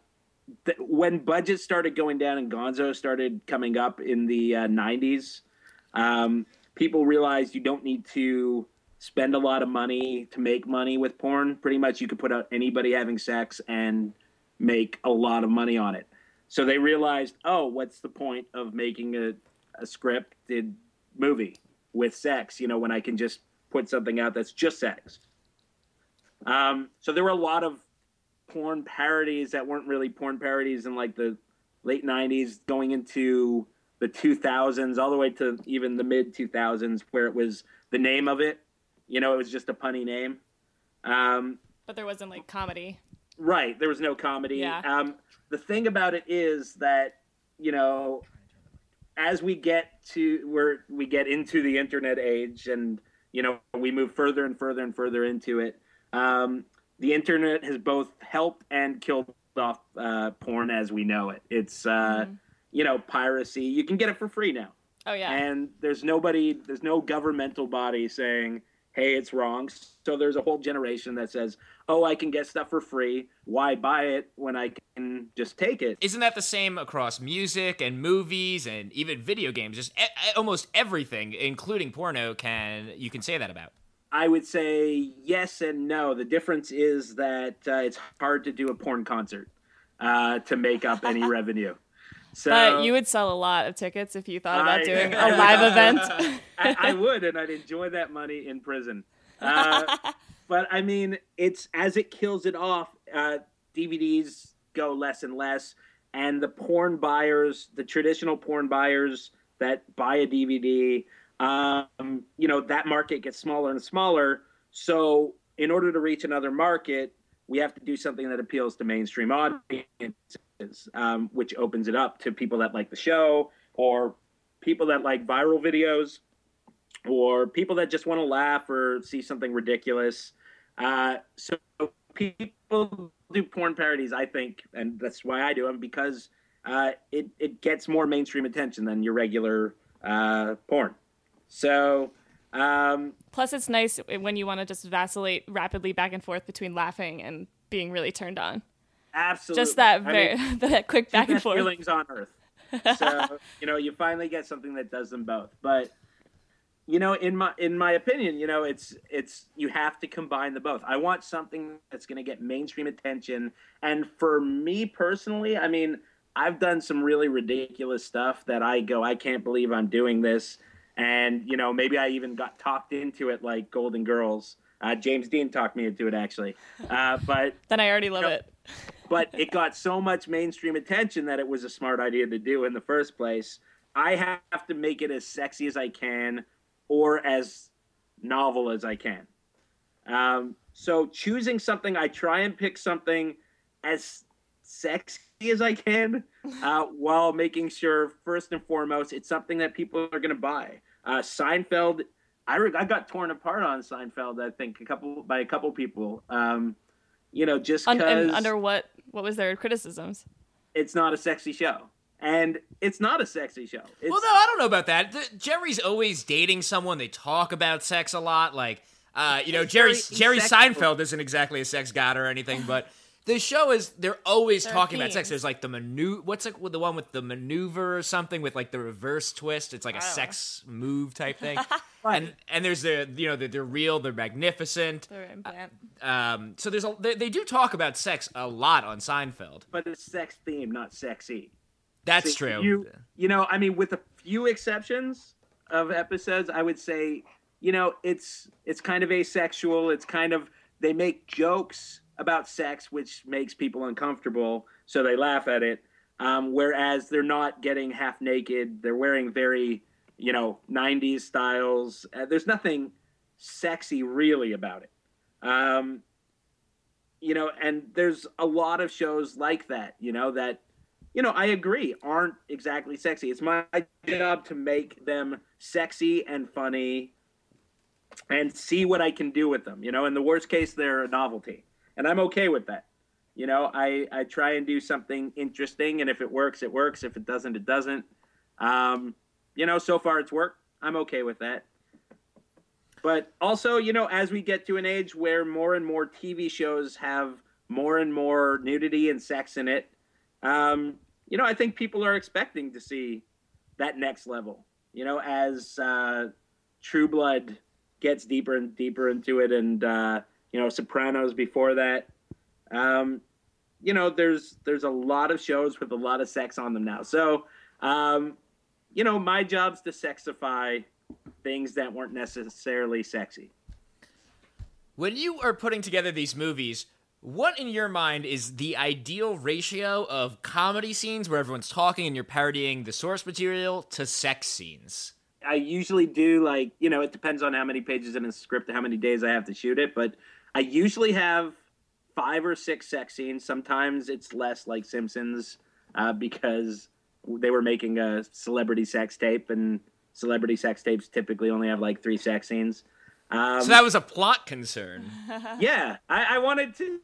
th- when budgets started going down and Gonzo started coming up in the uh, '90s, um, people realized you don't need to spend a lot of money to make money with porn. Pretty much, you could put out anybody having sex and make a lot of money on it. So they realized, oh, what's the point of making a, a scripted movie with sex? You know, when I can just put something out that's just sex. Um, so there were a lot of porn parodies that weren't really porn parodies in like the late 90s going into the 2000s all the way to even the mid 2000s where it was the name of it you know it was just a punny name um, But there wasn't like comedy. Right. There was no comedy. Yeah. Um, the thing about it is that you know, as we get to where we get into the internet age, and you know, we move further and further and further into it. Um, the internet has both helped and killed off uh, porn as we know it. It's uh, you know piracy. You can get it for free now Oh yeah. and there's nobody there's no governmental body saying hey it's wrong so there's a whole generation that says oh i can get stuff for free why buy it when i can just take it isn't that the same across music and movies and even video games? Just e- e- almost everything, including porno, can you can say that about. I would say yes and no the difference is that uh, it's hard to do a porn concert uh, to make up any revenue so but you would sell a lot of tickets if you thought about I- doing a live event. I, I would, and I'd enjoy that money in prison. Uh, but I mean, it's as it kills it off. Uh, DVDs go less and less, and the porn buyers, the traditional porn buyers that buy a DVD, um, you know, that market gets smaller and smaller. So, in order to reach another market, we have to do something that appeals to mainstream audiences, um, which opens it up to people that like the show or people that like viral videos or people that just want to laugh or see something ridiculous. Uh, so people do porn parodies, I think, and that's why I do them because uh, it it gets more mainstream attention than your regular uh, porn. So. Um, Plus, it's nice when you want to just vacillate rapidly back and forth between laughing and being really turned on. Absolutely. Just that I very mean, that quick back and forth. feelings on earth. So you know, you finally get something that does them both. But you know, in my in my opinion, you know, it's it's you have to combine the both. I want something that's going to get mainstream attention, and for me personally, I mean, I've done some really ridiculous stuff that I go, I can't believe I'm doing this, and you know, maybe I even got talked into it, like Golden Girls. Uh, James Deen talked me into it actually, uh, but Then I already love No. it. but it got so much mainstream attention that it was a smart idea to do in the first place. I have to make it as sexy as I can or as novel as I can. Um, so choosing something, I try and pick something as sexy as I can, uh, while making sure first and foremost it's something that people are going to buy. Uh, Seinfeld, I, re- I got torn apart on Seinfeld. I think a couple by a couple people. Um, you know, just Un- because and under what what was their criticisms? it's not a sexy show, and it's not a sexy show. It's, Well, no, I don't know about that. The, Jerry's always dating someone. They talk about sex a lot. Like, uh, you know, Jerry Jerry Seinfeld isn't exactly a sex god or anything, but the show is they're always There are talking about sex. There's like the manu what's like the one with the maneuver or something with like the reverse twist. It's like a don't know. sex move type thing. and and there's the you know they're, they're real, they're magnificent. Their implant. Um, so there's a they, they do talk about sex a lot on Seinfeld. but it's sex theme, not sexy. That's So true. You, you know, I mean, with a few exceptions of episodes, I would say, you know, it's it's kind of asexual. It's kind of they make jokes about sex, which makes people uncomfortable, so they laugh at it. Um, whereas they're not getting half naked. They're wearing very, you know, '90s styles. Uh, there's nothing sexy really about it. Um, you know, and there's a lot of shows like that. You know that you know, I agree, aren't exactly sexy. It's my job to make them sexy and funny and see what I can do with them. You know, in the worst case, they're a novelty. And I'm okay with that. You know, I, I try and do something interesting, and if it works, it works. If it doesn't, it doesn't. Um, you know, so far it's worked. I'm okay with that. But also, you know, as we get to an age where more and more TV shows have more and more nudity and sex in it, um, you know, I think people are expecting to see that next level. You know, as uh, True Blood gets deeper and deeper into it, and uh, you know, Sopranos before that. Um, you know, there's there's a lot of shows with a lot of sex on them now. So, um, you know, my job's to sexify things that weren't necessarily sexy. When you are putting together these movies, what in your mind is the ideal ratio of comedy scenes where everyone's talking and you're parodying the source material to sex scenes? I usually do like you know it depends on how many pages in a script and how many days I have to shoot it, but I usually have five or six sex scenes. Sometimes it's less, like Simpsons, uh, because they were making a celebrity sex tape, and celebrity sex tapes typically only have like three sex scenes. Um, So that was a plot concern. yeah, I, I wanted to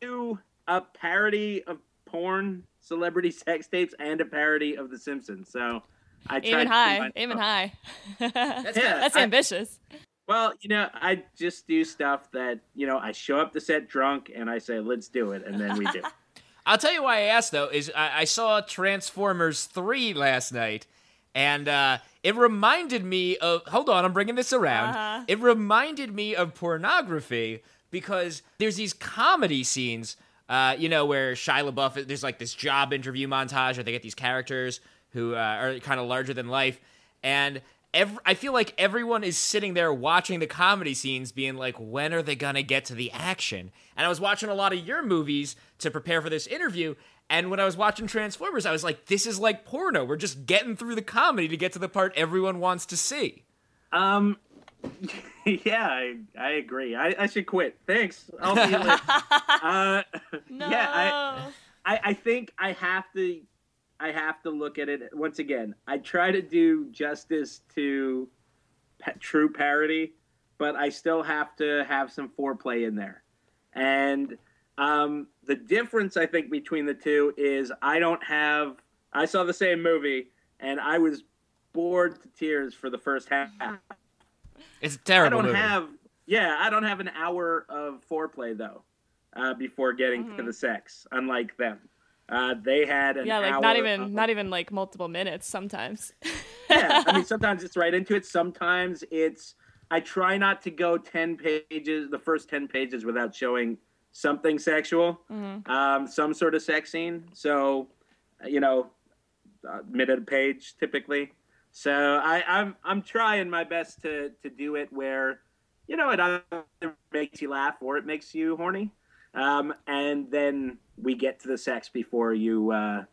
do a parody of porn, celebrity sex tapes, and a parody of The Simpsons. So I tried Aiming to high. combine Aiming high. That's, Yeah. That's I- ambitious. Well, you know, I just do stuff that you know. I show up to set drunk and I say, "Let's do it," and then we do. I'll tell you why I asked though is I, I saw Transformers three last night, and uh, it reminded me of. Hold on, I'm bringing this around. Uh-huh. It reminded me of pornography because there's these comedy scenes, uh, you know, where Shia LaBeouf there's like this job interview montage where they get these characters who uh, are kind of larger than life, and Every, I feel like everyone is sitting there watching the comedy scenes, being like, when are they gonna get to the action? And I was watching a lot of your movies to prepare for this interview, and when I was watching Transformers, I was like, this is like porno. We're just getting through the comedy to get to the part everyone wants to see. Um, yeah, I, I agree. I, I should quit. Thanks. I'll see you later. uh, No. Yeah, I, I, I think I have to, I have to look at it once again. I try to do justice to pa- true parody, but I still have to have some foreplay in there. And um, the difference I think between the two is I don't have. I saw the same movie and I was bored to tears for the first half. It's a I terrible don't movie. have. Yeah, I don't have an hour of foreplay though, uh, before getting to the sex. Unlike them, uh, they had an yeah, like hour not even of- not even like multiple minutes sometimes. yeah, I mean, sometimes it's right into it. Sometimes it's. I try not to go ten pages, the first ten pages, without showing something sexual, um, some sort of sex scene. So, you know, a minute a page typically. So I, I'm I'm trying my best to to do it where, you know, it either makes you laugh or it makes you horny, um, and then we get to the sex before you uh,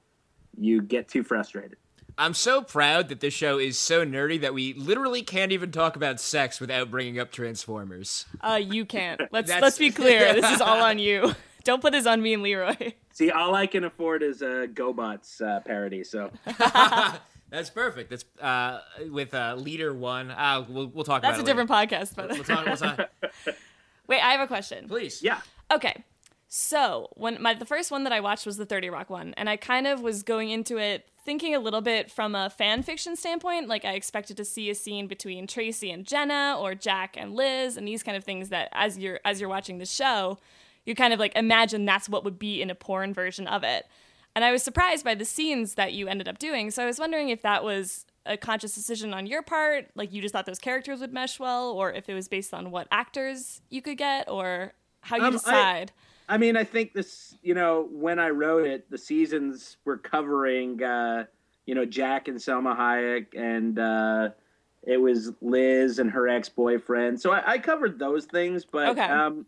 you get too frustrated. I'm so proud that this show is so nerdy that we literally can't even talk about sex without bringing up Transformers. Uh, you can't. Let's let's be clear. This is all on you. Don't put this on me and Lee Roy. See, all I can afford is a GoBots uh, parody. So That's perfect. That's uh, with uh, leader one. Uh, we'll we'll talk about That's a about it. different podcast, but Later. We'll talk, we'll talk. wait, I have a question. Please. yeah, Okay. So when my the first one that I watched was the 30 Rock one, and I kind of was going into it thinking a little bit from a fan fiction standpoint. Like I expected to see a scene between Tracy and Jenna or Jack and Liz and these kind of things that as you're as you're watching the show, you kind of like imagine that's what would be in a porn version of it. And I was surprised by the scenes that you ended up doing. So I was wondering if that was a conscious decision on your part, like you just thought those characters would mesh well, or if it was based on what actors you could get, or how you Um, decide. I mean, I think this. You know, when I wrote it, the seasons were covering. Uh, you know, Jack and Salma Hayek, and uh, it was Liz and her ex boyfriend. So I, I covered those things, but Okay. um,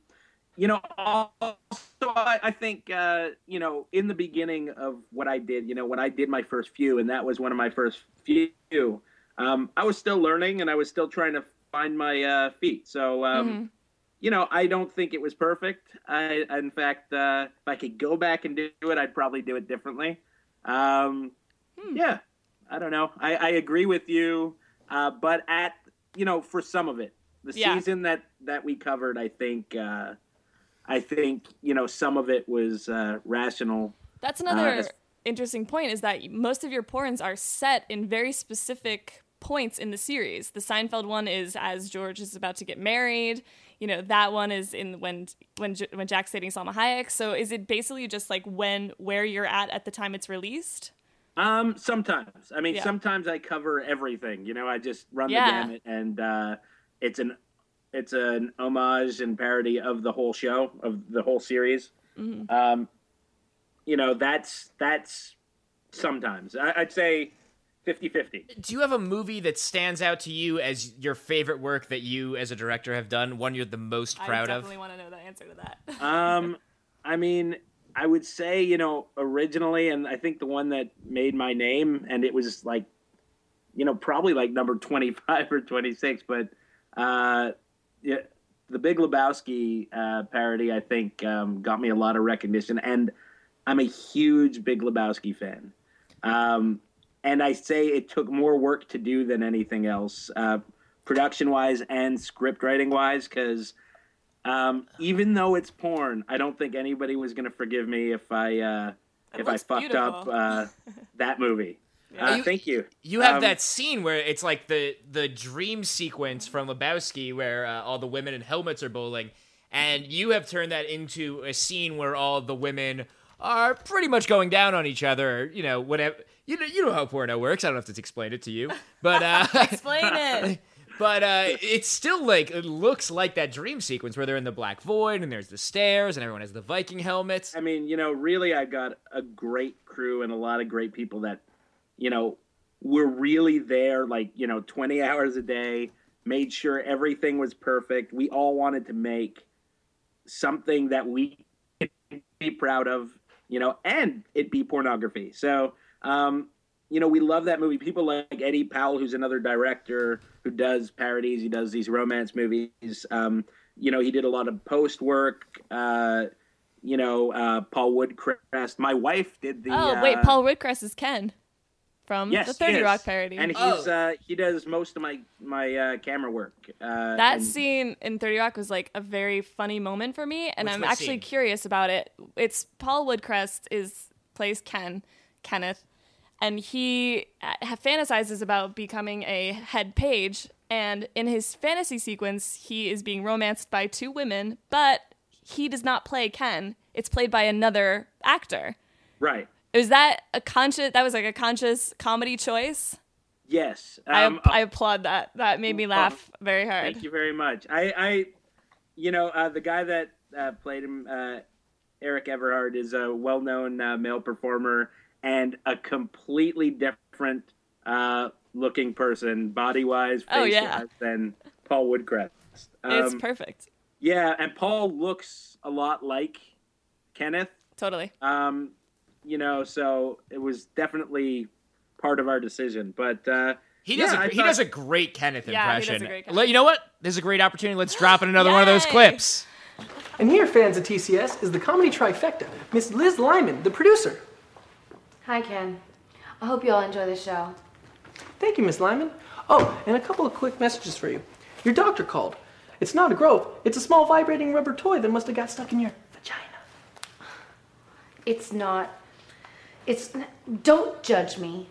you know, also I, I think uh, you know, in the beginning of what I did, you know, when I did my first few, and that was one of my first few. Um, I was still learning, and I was still trying to find my uh, feet. So. Um, Mm-hmm. You know, I don't think it was perfect. I, in fact, uh, if I could go back and do it, I'd probably do it differently. Um, Yeah, I don't know. I, I agree with you, uh, but at you know, for some of it, the Yeah. season that that we covered, I think, uh, I think you know, some of it was uh, rational. That's another as- interesting point is that most of your porns are set in very specific points in the series. The Seinfeld one is as George is about to get married. You know, that one is in when when when Jack's dating Salma Hayek. So is it basically just like when where you're at at the time it's released? Um, sometimes. I mean, Yeah. sometimes I cover everything. You know, I just run Yeah. the gamut, and uh, it's an it's an homage and parody of the whole show of the whole series. Mm-hmm. Um, you know, that's that's sometimes. I, I'd say 50-50. Do you have a movie that stands out to you as your favorite work that you, as a director, have done? One you're the most proud of? I of? definitely want to know the answer to that. Um, I mean, I would say you know originally, and I think the one that made my name, and it was like, you know, probably like number twenty five or twenty six, but uh, yeah, the Big Lebowski uh, parody, I think, um, got me a lot of recognition, and I'm a huge Big Lebowski fan. Um, and I say it took more work to do than anything else, uh, production wise and script writing wise, because um, even though it's porn, I don't think anybody was going to forgive me if I uh, if I looks fucked up uh, that movie. Uh, You- thank you. You have Um, that scene where it's like the the dream sequence from Lebowski, where uh, all the women in helmets are bowling, and you have turned that into a scene where all the women are pretty much going down on each other. You know, whatever. You know, you know how porno works. I don't have to explain it to you, but uh, Explain it. but uh, it's still like it looks like that dream sequence where they're in the black void and there's the stairs and everyone has the Viking helmets. I mean, you know, really, I got a great crew and a lot of great people that, you know, were really there, like you know, twenty hours a day, made sure everything was perfect. We all wanted to make something that we could be proud of, you know, and it be pornography. So, um, you know, we love that movie. People like Eddie Powell, who's another director who does parodies. He does these romance movies. Um, you know, he did a lot of post work. Uh, you know, uh, Paul Woodcrest. My wife did the. oh wait, uh, Paul Woodcrest is Ken from Yes, the Thirty. Rock parody. and he's uh, he does most of my my uh, camera work. Uh, that and- scene in 30 Rock was like a very funny moment for me, and Which- I'm actually scene? curious about it. It's Paul Woodcrest is plays Ken, Kenneth, and he uh, fantasizes about becoming a head page. And in his fantasy sequence, he is being romanced by two women, but he does not play Ken. It's played by another actor. right. Is that a conscious? That was like a conscious comedy choice. Yes. I, Um, I applaud that. That made me laugh very hard. Thank you very much. I, I you know, uh, the guy that uh, played him, uh, Eric Everhard, is a well-known uh, male performer and a completely different uh, looking person, body-wise, Oh, face-wise, yeah. than Paul Woodcrest. it's Um, perfect. yeah, and Paul looks a lot like Kenneth. Totally. Um, you know, so it was definitely part of our decision. But uh, He does. yeah, a, I he thought- does a great Kenneth Yeah, he does a impression. great Let- You know what? There's a great opportunity. Let's drop in another one of those clips. And here, fans of TCS, is the comedy trifecta Miss Liz Lemon, the producer. Hi, Ken. I hope you all enjoy the show. Thank you, Miss Lemon. Oh, and a couple of quick messages for you. Your doctor called. It's not a growth, it's a small vibrating rubber toy that must have got stuck in your vagina. It's not. It's. n- Don't judge me.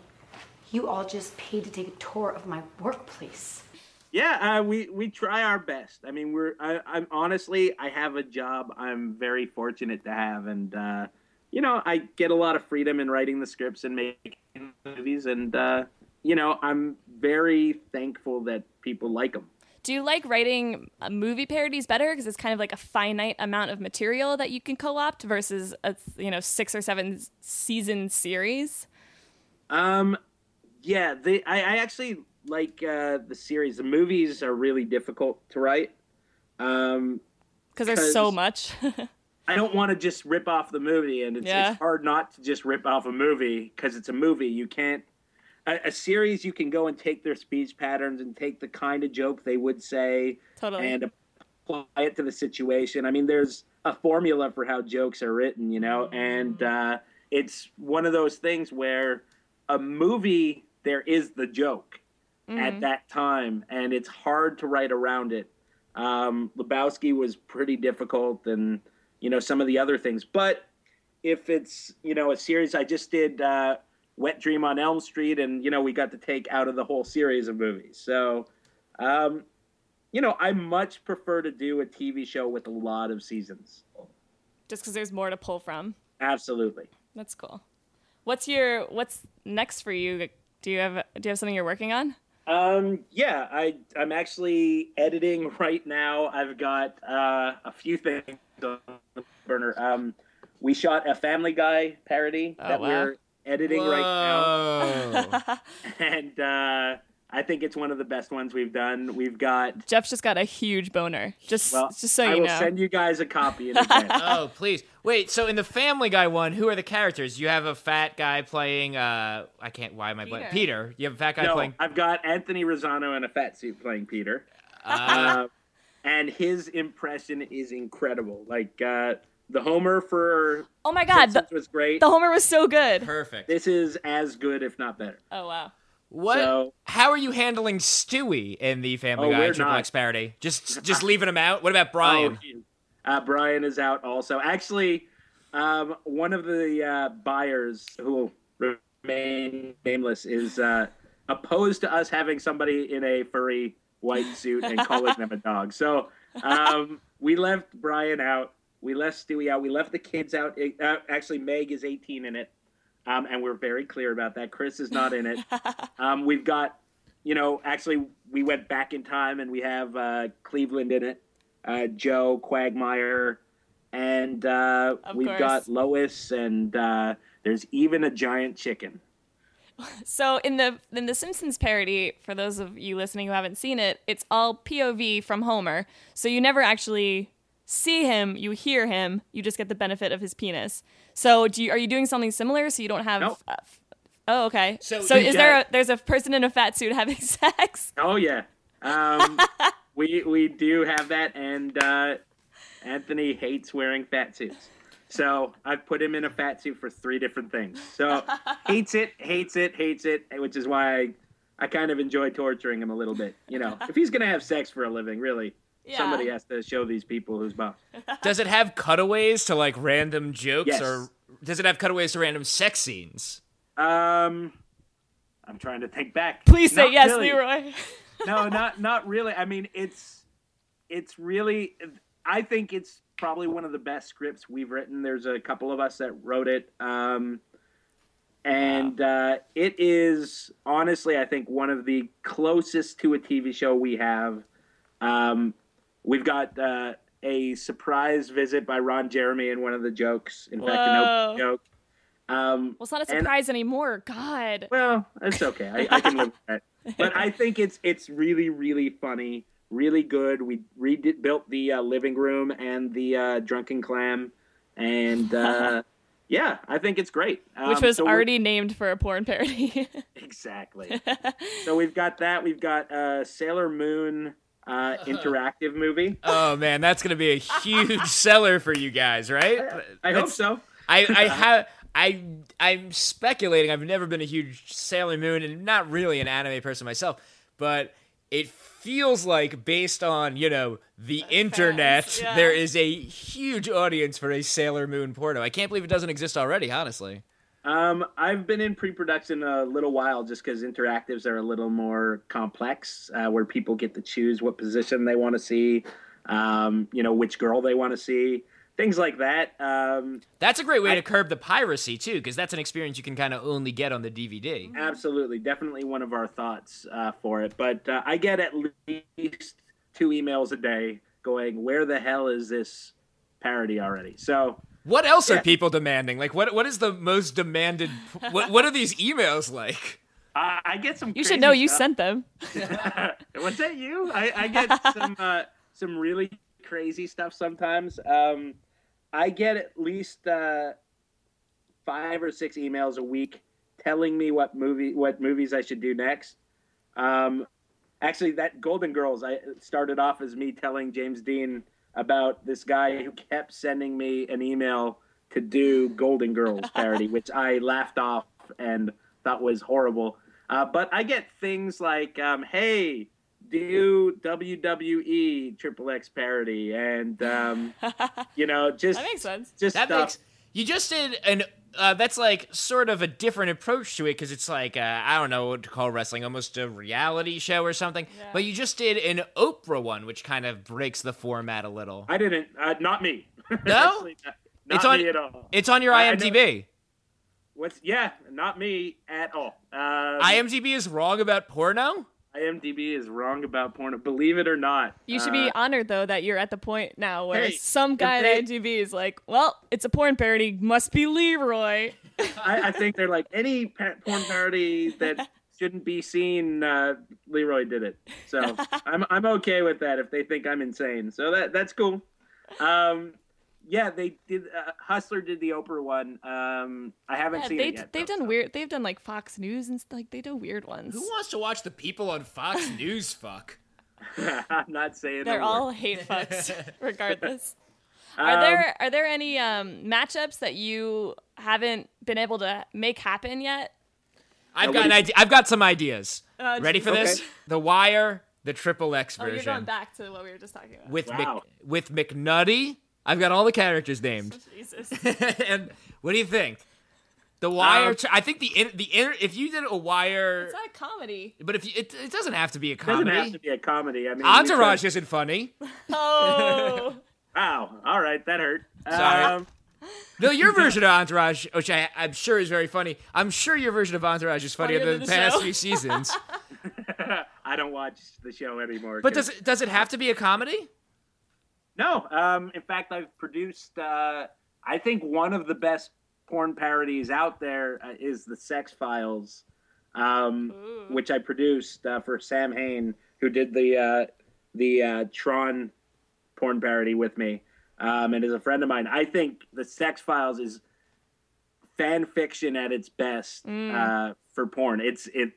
You all just paid to take a tour of my workplace. Yeah, uh, we we try our best. I mean, we're. I, I'm honestly, I have a job. I'm very fortunate to have, and uh, you know, I get a lot of freedom in writing the scripts and making movies, and uh, you know, I'm very thankful that people like them. Do you like writing uh, movie parodies better because it's kind of like a finite amount of material that you can co-opt versus a you know six or seven season series? Um, yeah, they. I, I actually like uh, the series. The movies are really difficult to write. Um, Because there's so much. I don't want to just rip off the movie, and it's, Yeah. it's hard not to just rip off a movie because it's a movie. You can't. A, a series, you can go and take their speech patterns and take the kind of joke they would say totally. and apply it to the situation. I mean, there's a formula for how jokes are written, you know, and uh, it's one of those things where a movie there is the joke at that time, and it's hard to write around it. Um, Lebowski was pretty difficult, and you know some of the other things. But if it's you know a series, I just did uh, Wet Dream on Elm Street, and you know we got to take out of the whole series of movies. So, um, you know, I much prefer to do a TV show with a lot of seasons. Just because there's more to pull from. Absolutely. That's cool. What's your what's next for you? Do you have do you have something you're working on? Um, yeah, I I'm actually editing right now. I've got uh, a few things burner. Um, we shot a Family Guy parody Oh, that wow. we're editing right now, and uh, I think it's one of the best ones we've done. We've got. Jeff just got a huge boner. Just Well, just so I you know, I will know. send you guys a copy in advance. oh, please. Wait, so in the Family Guy one, who are the characters? You have a fat guy playing uh I can't why am I blanking? Peter. Peter. You have a fat guy no, playing I've got Anthony Rosano in a fat suit playing Peter. Uh, and his impression is incredible. Like uh, the Homer for oh my god, the, was great. the Homer was so good. perfect. This is as good, if not better. Oh wow. What So- how are you handling Stewie in the Family Oh, Guy Triple not. X parody? Just just leaving him out? What about Brian? Oh, uh, Brian is out also. Actually, um, one of the uh, buyers who will remain nameless is uh, opposed to us having somebody in a furry white suit and calling them a dog. So um, we left Brian out. We left Stewie out. We left the kids out. It- uh, actually, Meg is 18 in it. Um, and we're very clear about that. Chris is not in it. Um, we've got, you know, actually, we went back in time and we have uh, Cleveland in it, uh, Joe Quagmire, and uh, we've course. got Lois, and uh, there's even a giant chicken. So in the in the Simpsons parody, for those of you listening who haven't seen it, it's all POV from Homer. So you never actually see him, you hear him, you just get the benefit of his penis. So do you, are you doing something similar so you don't have Nope. uh, Oh, okay. So So, is there a, there's a person in a fat suit having sex? Oh yeah. Um, we we do have that, and uh, Anthony hates wearing fat suits. So I've put him in a fat suit for three different things. So hates it, hates it, hates it, which is why I, I kind of enjoy torturing him a little bit. You know, if he's gonna have sex for a living, really, somebody has to show these people who's boss. Does it have cutaways to like random jokes, Yes. or does it have cutaways to random sex scenes? Um, I'm trying to think back. Please say yes, really. Lee Roy. no, not not really. I mean, it's it's really. I think it's probably one of the best scripts we've written. There's a couple of us that wrote it, um, and uh, it is honestly, I think, one of the closest to a TV show we have. Um, we've got uh, a surprise visit by Ron Jeremy in one of the jokes. In fact, an open joke. Um, Well, it's not a and- surprise anymore. God. well, it's okay. I, I can live with that. But I think it's it's really really funny, really good. We rebuilt the uh, living room and the uh, drunken clam, and uh, yeah, I think it's great. Which Um, was so already named for a porn parody. exactly. so we've got that. We've got uh, Sailor Moon uh, interactive movie. Oh man, that's gonna be a huge seller for you guys, right? I hope so. I I have I I'm speculating. I've never been a huge Sailor Moon and not really an anime person myself, but it feels like based on you know the internet, yeah. there is a huge audience for a Sailor Moon porno. I can't believe it doesn't exist already. Honestly, Um, I've been in pre-production a little while just because interactives are a little more complex, uh, where people get to choose what position they want to see, um, you know, which girl they want to see, things like that. Um, that's a great way I- to curb the piracy too, because that's an experience you can kind of only get on the DVD. absolutely, definitely one of our thoughts uh, for it. But uh, I get at least two emails a day going, "Where the hell is this parody already?" So. What else are people demanding? Like, what what is the most demanded? what what are these emails like? I I get some. you should crazy know you stuff. sent them. Was that you? I, I get some uh, some really crazy stuff sometimes. Um, I get at least uh, five or six emails a week telling me what movie what movies I should do next. Um, actually, that Golden Girls I started off as me telling James Deen about this guy who kept sending me an email to do Golden Girls parody, which I laughed off and thought was horrible. Uh, but I get things like, um, "Hey, do WWE Triple X parody," and um, you know, just That makes sense. Just That stuff. makes you just did an uh, that's like sort of a different approach to it because it's like uh, I don't know what to call wrestling, almost a reality show or something. But you just did an Oprah one, which kind of breaks the format a little. I didn't. Uh, not me. No? Actually, not, not It's on- me at all. It's on your I- I IMDb. What's yeah? Not me at all. Uh, IMDb is wrong about porno. IMDb is wrong about porn. Believe it or not. You should be Uh, honored though that you're at the point now where Hey, some guy at they- IMDb is like, "Well, it's a porn parody, must be Lee Roy." I, I think they're like any pa- porn parody that shouldn't be seen. Uh, Lee Roy did it, so I'm I'm okay with that if they think I'm insane. So that that's cool. Um, yeah, they did. Uh, Hustler did the Oprah one. Um, I haven't Yeah, seen they it yet. they've though, done so. weird. They've done like Fox News and st- like they do weird ones. Who wants to watch the people on Fox News fuck? I'm not saying They're a word. all hate fucks, regardless. Um, Are there are there any um, matchups that you haven't been able to make happen yet? I've got an idea. I've got some ideas. Uh, Ready for this? The Wire, the Triple X Oh, you're going back to what we were just talking about. with Wow. Mc, with McNutty. I've got all the characters named. Jesus. and what do you think? The Wire. Um, tr- I think the in, the inter, if you did a Wire, It's not a comedy. but if you, it, it doesn't have to be a comedy. It doesn't have to be a comedy. I mean, Entourage tried- isn't funny. Oh, Wow. All right, that hurt. Sorry. Um, No, your version of Entourage, which I, I'm sure is very funny. I'm sure your version of Entourage is funnier, Funnier than than the the past show. few seasons. I don't watch the show anymore. But 'cause- does it, does it have to be a comedy? No. Um, in fact, I've produced. Uh, I think one of the best porn parodies out there uh, is the Sex Files. um, which I produced uh, for Sam Hain, who did the uh, the uh, Tron porn parody with me, um, and is a friend of mine. I think the Sex Files is fan fiction at its best uh, for porn. It's it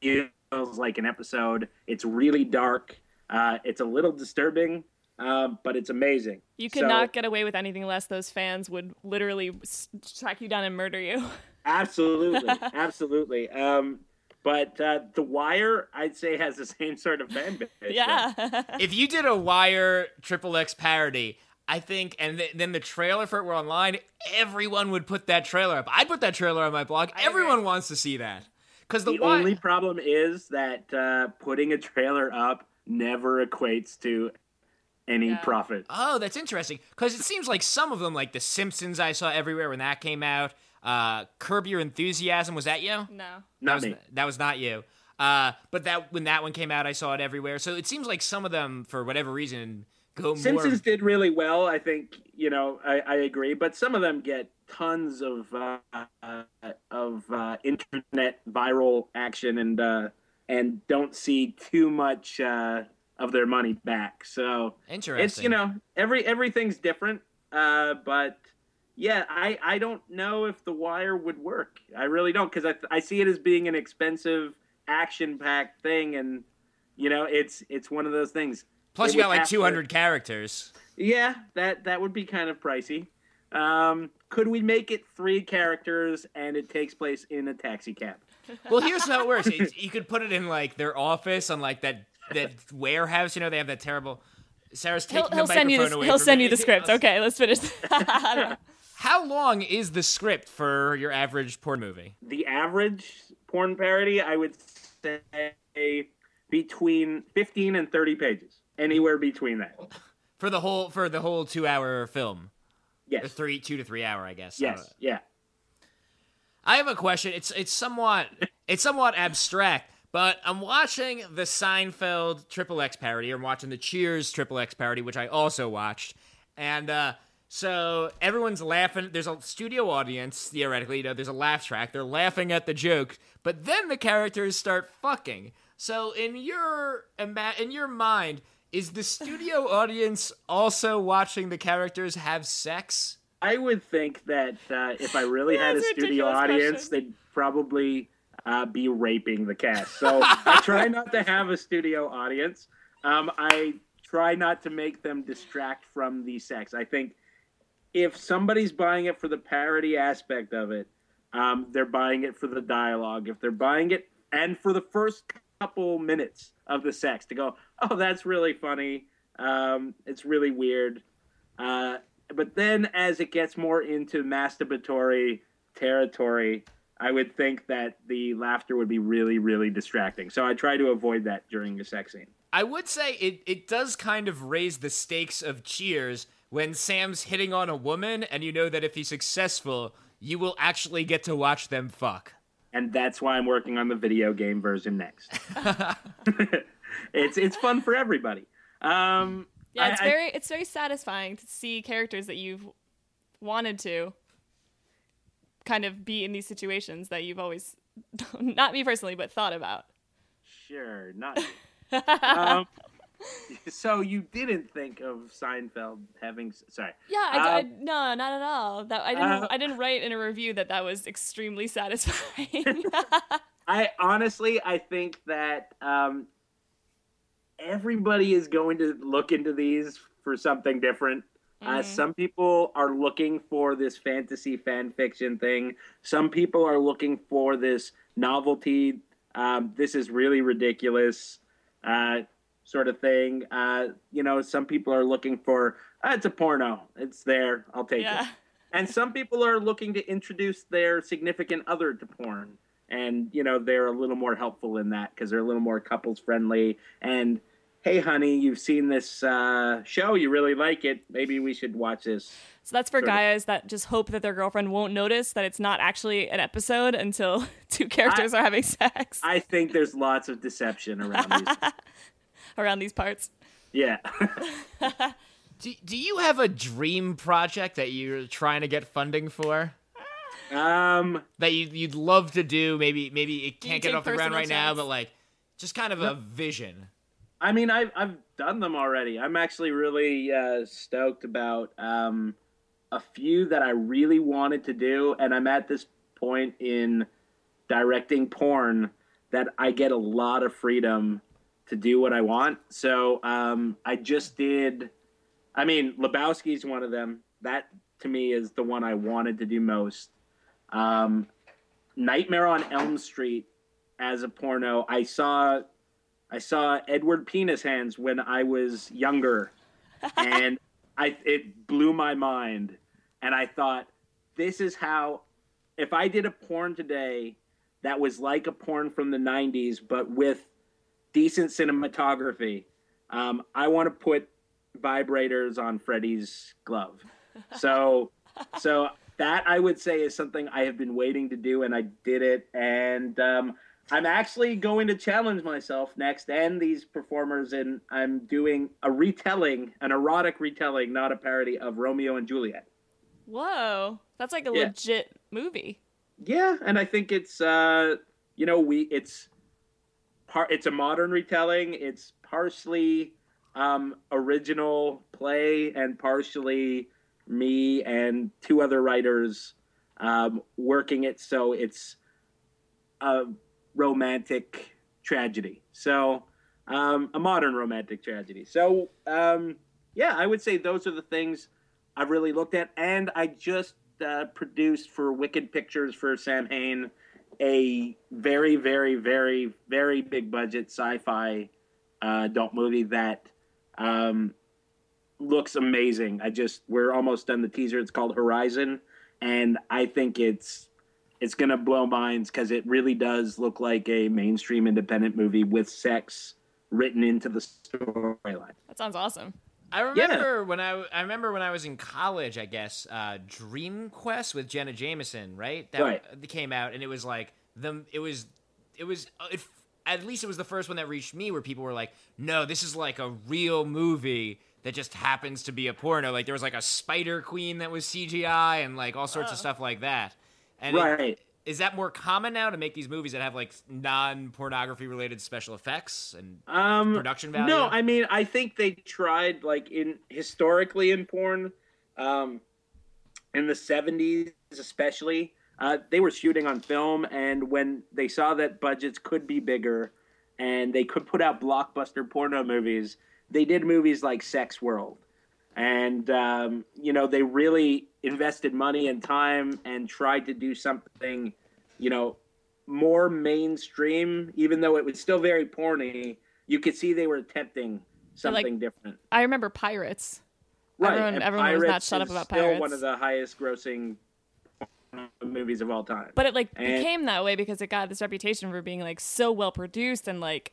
feels like an episode. It's really dark. Uh, it's a little disturbing, um, but it's amazing. You could So- not get away with anything less. Those fans would literally s- track you down and murder you. Absolutely, absolutely. Um, but uh, The Wire, I'd say, has the same sort of fan base. yeah. if you did a Wire Triple X parody, I think, and th- then the trailer for it were online, everyone would put that trailer up. I'd put that trailer on my blog. everyone wants to see that. Because the, The Wi- only problem is that uh, putting a trailer up never equates to any profit. Oh, that's interesting. Because it seems like some of them, like The Simpsons, I saw everywhere when that came out. Uh, Curb Your Enthusiasm, was that you? no. that Not was, me. That was not you. Uh, but that when that one came out, I saw it everywhere. So it seems like some of them, for whatever reason, go more. Simpsons more. did really well. I think you know I, I agree, but some of them get tons of uh, of uh, internet viral action and uh, and don't see too much uh, of their money back. So Interesting. it's you know every everything's different, uh, but yeah, I I don't know if the Wire would work. I really don't because I I see it as being an expensive action packed thing, and you know it's it's one of those things. Plus, It you got like 200 characters. yeah, that that would be kind of pricey. Um, could we make it three characters and it takes place in a taxi cab? Well, here's how it works. You could put it in like their office on like that that warehouse. You know, they have that terrible. Sarah's taking He'll, he'll the send you the, away he'll from send me. you the script. Okay, let's finish. I don't know. How long is the script for your average porn movie? The average porn parody, I would say, between fifteen and thirty pages, anywhere between that. For the whole for the whole two hour film, or Yes, three two to three hour, I guess. yes, Uh, yeah. I have a question. It's it's somewhat it's somewhat abstract, but I'm watching the Seinfeld Triple X parody. I'm watching the Cheers Triple X parody, which I also watched, and uh, so everyone's laughing. There's a studio audience theoretically. You know, there's a laugh track. They're laughing at the joke, but then the characters start fucking. So in your ima- in your mind, is the studio audience also watching the characters have sex? I would think that uh, if I really had a studio audience, question. they'd probably uh, be raping the cast. So I try not to have a studio audience. Um, I try not to make them distract from the sex. I think if somebody's buying it for the parody aspect of it, um, they're buying it for the dialogue. If they're buying it and for the first couple minutes of the sex to go, oh, that's really funny. Um, it's really weird. Uh, but then as it gets more into masturbatory territory, I would think that the laughter would be really, really distracting. So I try to avoid that during the sex scene. I would say it, it does kind of raise the stakes of Cheers when Sam's hitting on a woman and you know that if he's successful, you will actually get to watch them fuck. And that's why I'm working on the video game version next. it's it's fun for everybody. Um, Yeah, it's I- I- very it's very satisfying to see characters that you've wanted to kind of be in these situations that you've always not me personally, but thought about. Sure, not. um, so you didn't think of Seinfeld having? Sorry. Yeah, I, I- Um, no, not at all. That I didn't. uh, I didn't write in a review that that was extremely satisfying. I honestly, I think that um, everybody is going to look into these for something different. Uh, some people are looking for this fantasy fan fiction thing. Some people are looking for this novelty. Um, this is really ridiculous, uh, sort of thing. Uh, you know, some people are looking for ah, it's a porno. It's there. I'll take yeah. it. And some people are looking to introduce their significant other to porn. And, you know, they're a little more helpful in that because they're a little more couples friendly. And, hey, honey, you've seen this uh, show. You really like it. Maybe we should watch this. So that's for Sort of. guys that just hope that their girlfriend won't notice that it's not actually an episode until two characters are having sex I think there's lots of deception around these. around these parts. Yeah. Do, do you have a dream project that you're trying to get funding for? Um, that you, you'd love to do? Maybe maybe it can't get off the ground personal right now, but like just kind of a vision. I mean, I've I've done them already. I'm actually really uh, stoked about um, a few that I really wanted to do, and I'm at this point in directing porn that I get a lot of freedom to do what I want. So um, I just did. I mean, Lebowski's one of them. That to me is the one I wanted to do most. Um, Nightmare on Elm Street as a porno. I saw I saw Edward Penis Hands when I was younger, and I it blew my mind. And I thought, this is how, if I did a porn today that was like a porn from the '90s, but with decent cinematography, um, I want to put vibrators on Freddy's glove. So, so that I would say is something I have been waiting to do, and I did it. And um, I'm actually going to challenge myself next and these performers, and I'm doing a retelling, an erotic retelling, not a parody of Romeo and Juliet. Whoa, that's like a Yeah. legit movie. Yeah, and I think it's uh, you know we it's part it's a modern retelling. It's partially um, original play and partially me and two other writers um, working it so it's a romantic tragedy. So um, a modern romantic tragedy. So um, yeah, I would say those are the things I've really looked at, and I just uh, produced for Wicked Pictures for Sam Hain a very, very, very, very big budget sci-fi uh, adult movie that um, looks amazing. I just we're almost done the teaser. It's called Horizon, and I think it's it's gonna blow minds because it really does look like a mainstream independent movie with sex written into the storyline. That sounds awesome. I remember when I I remember when I was in college, I guess, uh, Dream Quest with Jenna Jameson, right? That Right. came out, and it was like the it was it was uh, it, at least it was the first one that reached me where people were like, "No, this is like a real movie that just happens to be a porno." Like there was like a Spider Queen that was CGI and like all sorts of stuff like that. And Right. is that more common now to make these movies that have like non pornography related special effects and Um, production value? No, I mean I think they tried like in historically in porn, um, in the seventies especially. Uh, they were shooting on film, and when they saw that budgets could be bigger, and they could put out blockbuster porno movies, they did movies like Sex World, and um, you know they really invested money and time and tried to do something, you know, more mainstream, even though it was still very porny. You could see they were attempting So, like, something different. I remember Pirates. Right, Everyone, everyone was not shut up about about still Pirates. one of the highest grossing movies of all time. But it like And- became that way because it got this reputation for being like so well produced and like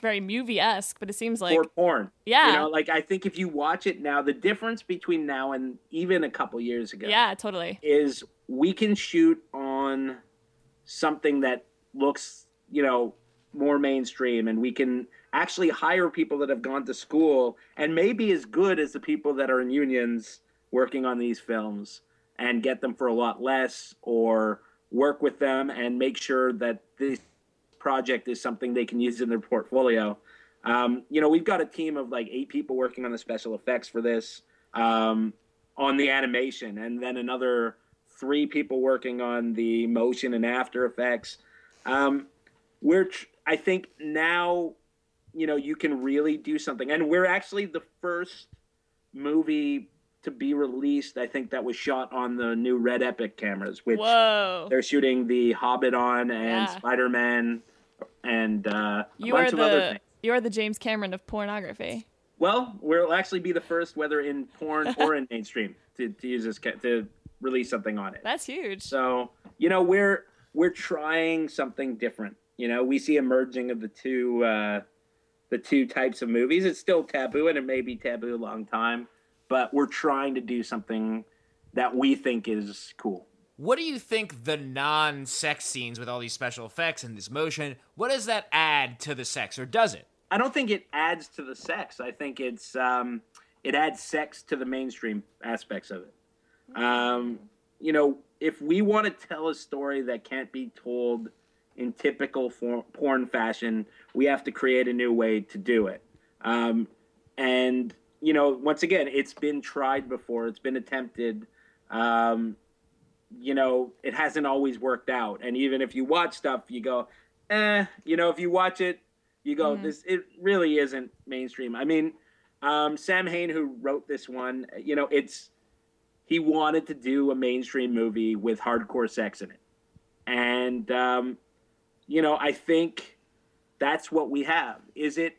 very movie esque. But it seems like or porn. Yeah. You know, like I think if you watch it now, the difference between now and even a couple years ago yeah, totally. is we can shoot on something that looks, you know, more mainstream and we can actually hire people that have gone to school and maybe as good as the people that are in unions working on these films and get them for a lot less or work with them and make sure that this project is something they can use in their portfolio. Um, you know, we've got a team of like eight people working on the special effects for this, um, on the animation, and then another three people working on the motion and after effects. Um, we're, tr- I think now, you know, you can really do something, and we're actually the first movie to be released. I think that was shot on the new Red Epic cameras, which Whoa. they're shooting the Hobbit on and Yeah. Spider Man and uh, a You bunch are of other the things. you are the James Cameron of pornography. Well, we'll actually be the first, whether in porn or in mainstream, to, to use this ca- to release something on it. That's huge. So you know we're we're trying something different. You know, we see a merging of the two uh, the two types of movies. It's still taboo, and it may be taboo a long time, but we're trying to do something that we think is cool. What do you think the non-sex scenes with all these special effects and this motion? What does that add to the sex, or does it? I don't think it adds to the sex. I think it's um, it adds sex to the mainstream aspects of it. Um, you know, if we want to tell a story that can't be told in typical porn fashion, we have to create a new way to do it. Um, and you know, once again, it's been tried before. It's been attempted. Um, you know, it hasn't always worked out. And even if you watch stuff, you go, eh. You know, if you watch it, you go, this it really isn't mainstream. I mean, um, Sam Hain, who wrote this one, you know, it's he wanted to do a mainstream movie with hardcore sex in it, and um, you know, I think that's what we have. Is it?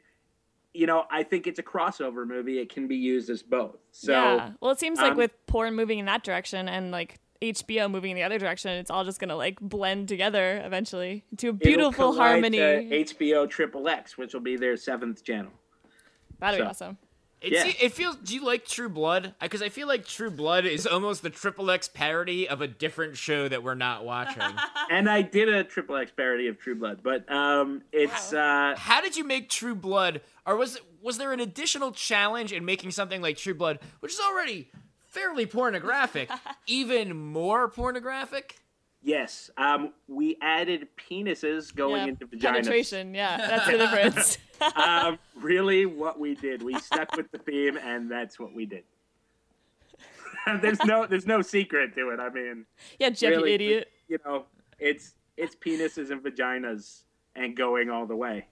You know, I think it's a crossover movie. It can be used as both. So, yeah. Well, it seems like um, with porn moving in that direction and like HBO moving in the other direction, it's all just gonna like blend together eventually into a beautiful harmony. HBO Triple X, which will be their seventh channel. That'd be awesome. It, Yeah. se- it feels. Do you like True Blood? Because I feel like True Blood is almost the Triple X parody of a different show that we're not watching. And I did a Triple X parody of True Blood, but um, it's uh, How did you make True Blood, or was was there an additional challenge in making something like True Blood, which is already fairly pornographic, even more pornographic? yes, um, we added penises going Yeah, into vaginas. penetration. Yeah, that's the difference. um, really, what we did, we stuck with the theme, and that's what we did. there's no, there's no secret to it. I mean, yeah, Jeff, you idiot. You know, it's it's penises and vaginas and going all the way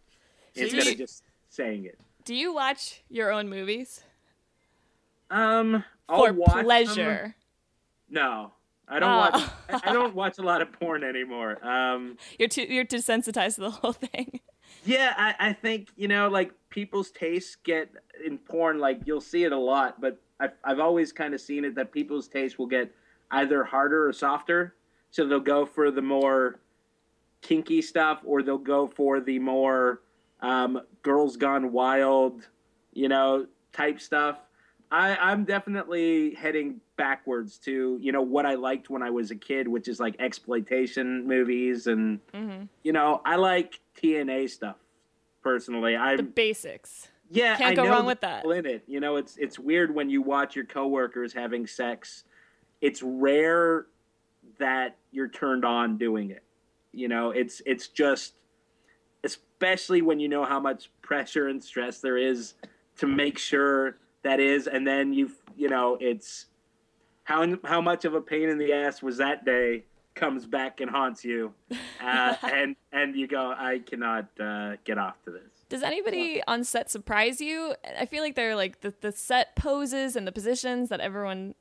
instead you- of just saying it. Do you watch your own movies Um, I'll for watch them. pleasure? No, I don't Oh. watch. I don't watch a lot of porn anymore. Um, You're too you're too sensitized to the whole thing. yeah, I, I think you know, like people's tastes get in porn. Like you'll see it a lot, but I've I've always kind of seen it that people's taste will get either harder or softer. So they'll go for the more kinky stuff, or they'll go for the more um, girls gone wild, you know, type stuff. I, I'm definitely heading backwards to you know what I liked when I was a kid, which is like exploitation movies, and mm-hmm. you know I like TNA stuff personally. I The basics. yeah, Can't I go wrong with that. In it, you know, it's it's weird when you watch your coworkers having sex. It's rare that you're turned on doing it. You know, it's it's just, especially when you know how much pressure and stress there is to make sure that is, and then you you know it's how how much of a pain in the ass was that day comes back and haunts you, uh, and and you go, I cannot uh, get off to this. Does anybody on set surprise you? I feel like they're like the, the set poses and the positions that everyone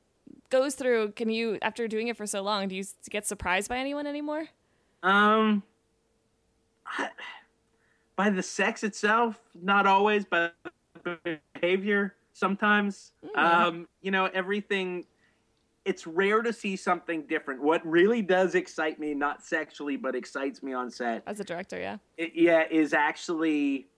goes through. Can you, after doing it for so long, do you get surprised by anyone anymore? Um, I- by the sex itself, not always, but behavior sometimes. Um, you know, everything. It's rare to see something different. What really does excite me, not sexually, but excites me on set, As a director, yeah. it, yeah, is actually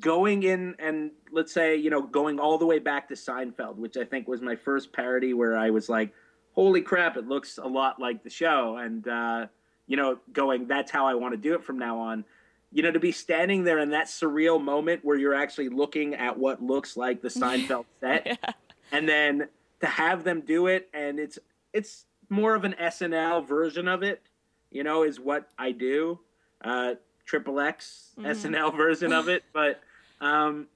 going in and let's say you know going all the way back to Seinfeld, which I think was my first parody where I was like, "Holy crap, it looks a lot like the show," and uh, you know, going, "That's how I want to do it from now on." You know, to be standing there in that surreal moment where you're actually looking at what looks like the Seinfeld set, and then to have them do it, and it's it's more of an SNL version of it. You know, is what I do. Uh, Triple X SNL version of it, but um,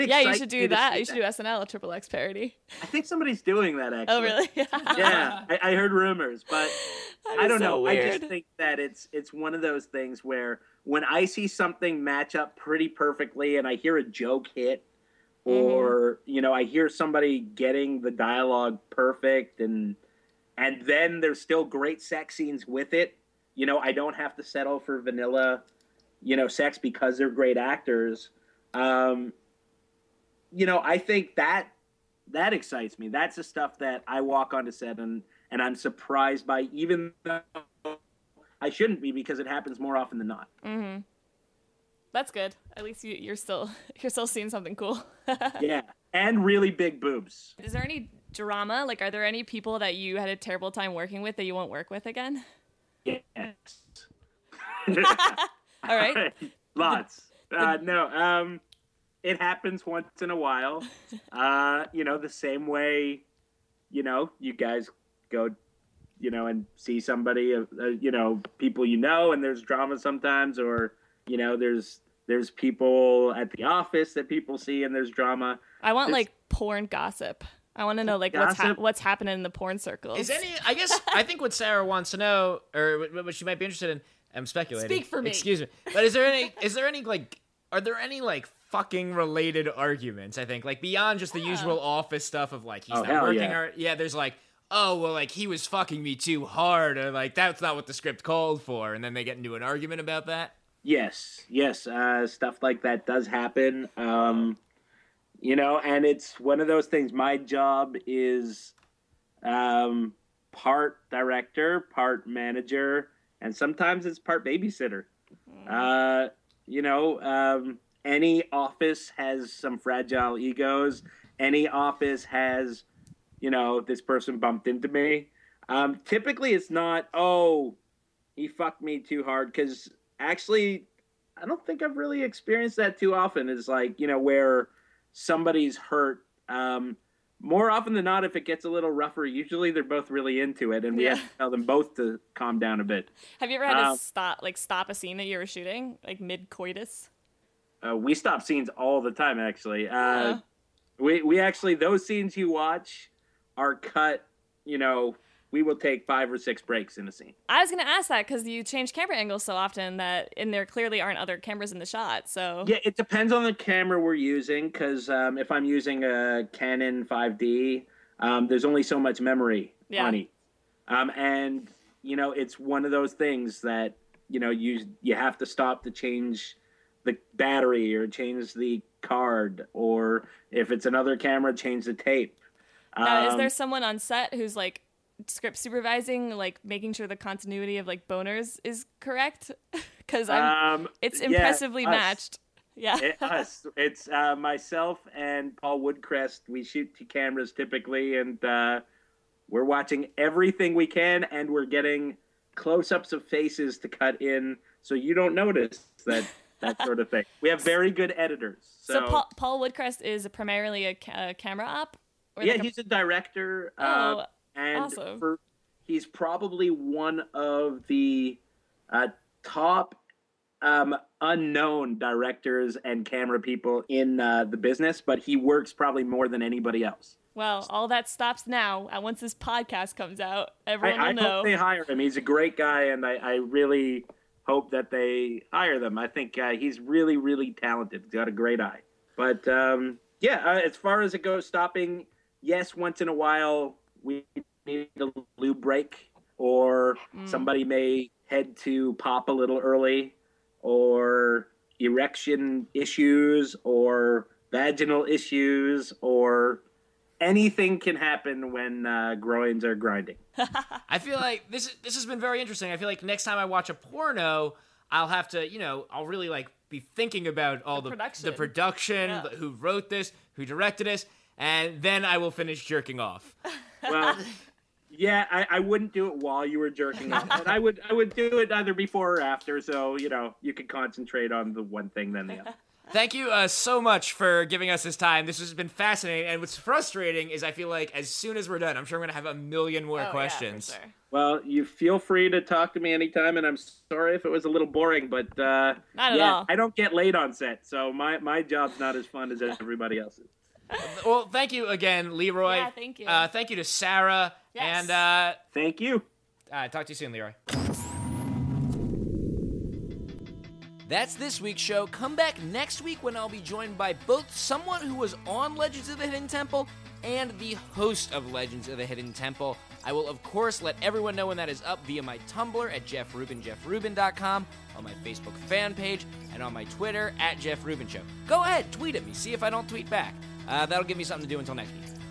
it Yeah, you should do that. You should do SNL, a Triple X parody. I think somebody's doing that actually. Oh, really? yeah, I, I heard rumors, but I don't so know. I just think that it's it's one of those things where when I see something match up pretty perfectly, and I hear a joke hit, or you know, I hear somebody getting the dialogue perfect, and and then there's still great sex scenes with it. You know, I don't have to settle for vanilla, you know, sex because they're great actors. Um, you know, I think that that excites me. That's the stuff that I walk onto set and and I'm surprised by, even though I shouldn't be because it happens more often than not. Mm-hmm. That's good. At least you, you're still you're still seeing something cool. yeah, and really big boobs. Is there any drama? Like, are there any people that you had a terrible time working with that you won't work with again? Yes, All right. lots. Uh, no, um, it happens once in a while. Uh, you know, the same way, you know, you guys go you know, and see somebody, uh, uh, you know, people you know, and there's drama sometimes, or you know, there's there's people at the office that people see, and there's drama. I want This- like porn gossip. I want to know like what's Gossip? hap what's happening in the porn circles. Is any? I guess I think what Sarah wants to know, or what- what she might be interested in. I'm speculating. Speak for me. Excuse me. But is there any? Is there any like? Are there any like fucking related arguments? I think like beyond just the usual office stuff of like he's Oh, not working yeah. hard. Yeah, there's like. Oh well, like he was fucking me too hard, or like that's not what the script called for, and then they get into an argument about that. Yes, yes, uh, stuff like that does happen. Um, you know, and it's one of those things. My job is um, part director, part manager, and sometimes it's part babysitter. Uh, you know, um, any office has some fragile egos. Any office has, you know, this person bumped into me. Um, typically, it's not, oh, he fucked me too hard because actually i don't think i've really experienced that too often is like you know where somebody's hurt um more often than not if it gets a little rougher usually they're both really into it and we Yeah. have to tell them both to calm down a bit Have you ever had Um, to stop like stop a scene that you were shooting like mid coitus? Uh, we stop scenes all the time actually uh Uh. we we actually those scenes you watch are cut you know we will take five or six breaks in a scene I was gonna ask that because you change camera angles so often that and there clearly aren't other cameras in the shot. So Yeah, it depends on the camera we're using. Because um, if I'm using a Canon 5D, um, there's only so much memory Yeah. on it, um, and you know it's one of those things that you know you you have to stop to change the battery or change the card, or if it's another camera, change the tape. now, is Um, there someone on set who's like script supervising, like making sure the continuity of like boners is correct? Because I'm Um, it's yeah, impressively us. matched. Yeah. it, us. It's uh, myself and Paul Woodcrest. We shoot two cameras typically, and uh, we're watching everything we can, and we're getting close-ups of faces to cut in, so you don't notice that that sort of thing. We have very good editors. So, So, Paul, Paul Woodcrest is primarily a, ca- a camera op. Yeah, like a- he's a director, Oh, uh, and awesome. for he's probably one of the uh, top um, unknown directors and camera people in uh, the business, but he works probably more than anybody else. well, all that stops now. Uh, once this podcast comes out, I, everyone I will know. hope they hire him. He's a great guy, and I, I really hope that they hire them. I think uh, he's really, really talented. He's got a great eye. But um, yeah, uh, as far as it goes, stopping, yes, once in a while we need a lube break, or somebody may head to pop a little early, or erection issues, or vaginal issues, or anything can happen when uh, groins are grinding. I feel like this this has been very interesting. I feel like next time I watch a porno, I'll have to, you know, I'll really like be thinking about all the production. the production, Yeah. the- who wrote this, who directed this, and then I will finish jerking off. Well, yeah, I, I wouldn't do it while you were jerking off, but I would I would do it either before or after, so you know you could concentrate on the one thing then the other. Thank you uh, so much for giving us this time. This has been fascinating, and what's frustrating is I feel like as soon as we're done, I'm sure I'm gonna have a million more Oh, yeah, for questions. sure. Well, you feel free to talk to me anytime, and I'm sorry if it was a little boring, but uh, Not at yeah, all. I don't get late on set, so my my job's not as fun as everybody else's. Well, thank you again, Lee Roy. Yeah, thank you. Uh, thank you to Sarah, Yes. and uh, Thank you. Uh, talk to you soon, Lee Roy. That's this week's show. Come back next week when I'll be joined by both someone who was on Legends of the Hidden Temple and the host of Legends of the Hidden Temple. I will, of course, let everyone know when that is up via my Tumblr at jeffrubin, on my Facebook fan page, and on my Twitter at Jeff Rubin Show. Go ahead, tweet at me, see if I don't tweet back. Uh, that'll give me something to do until next week.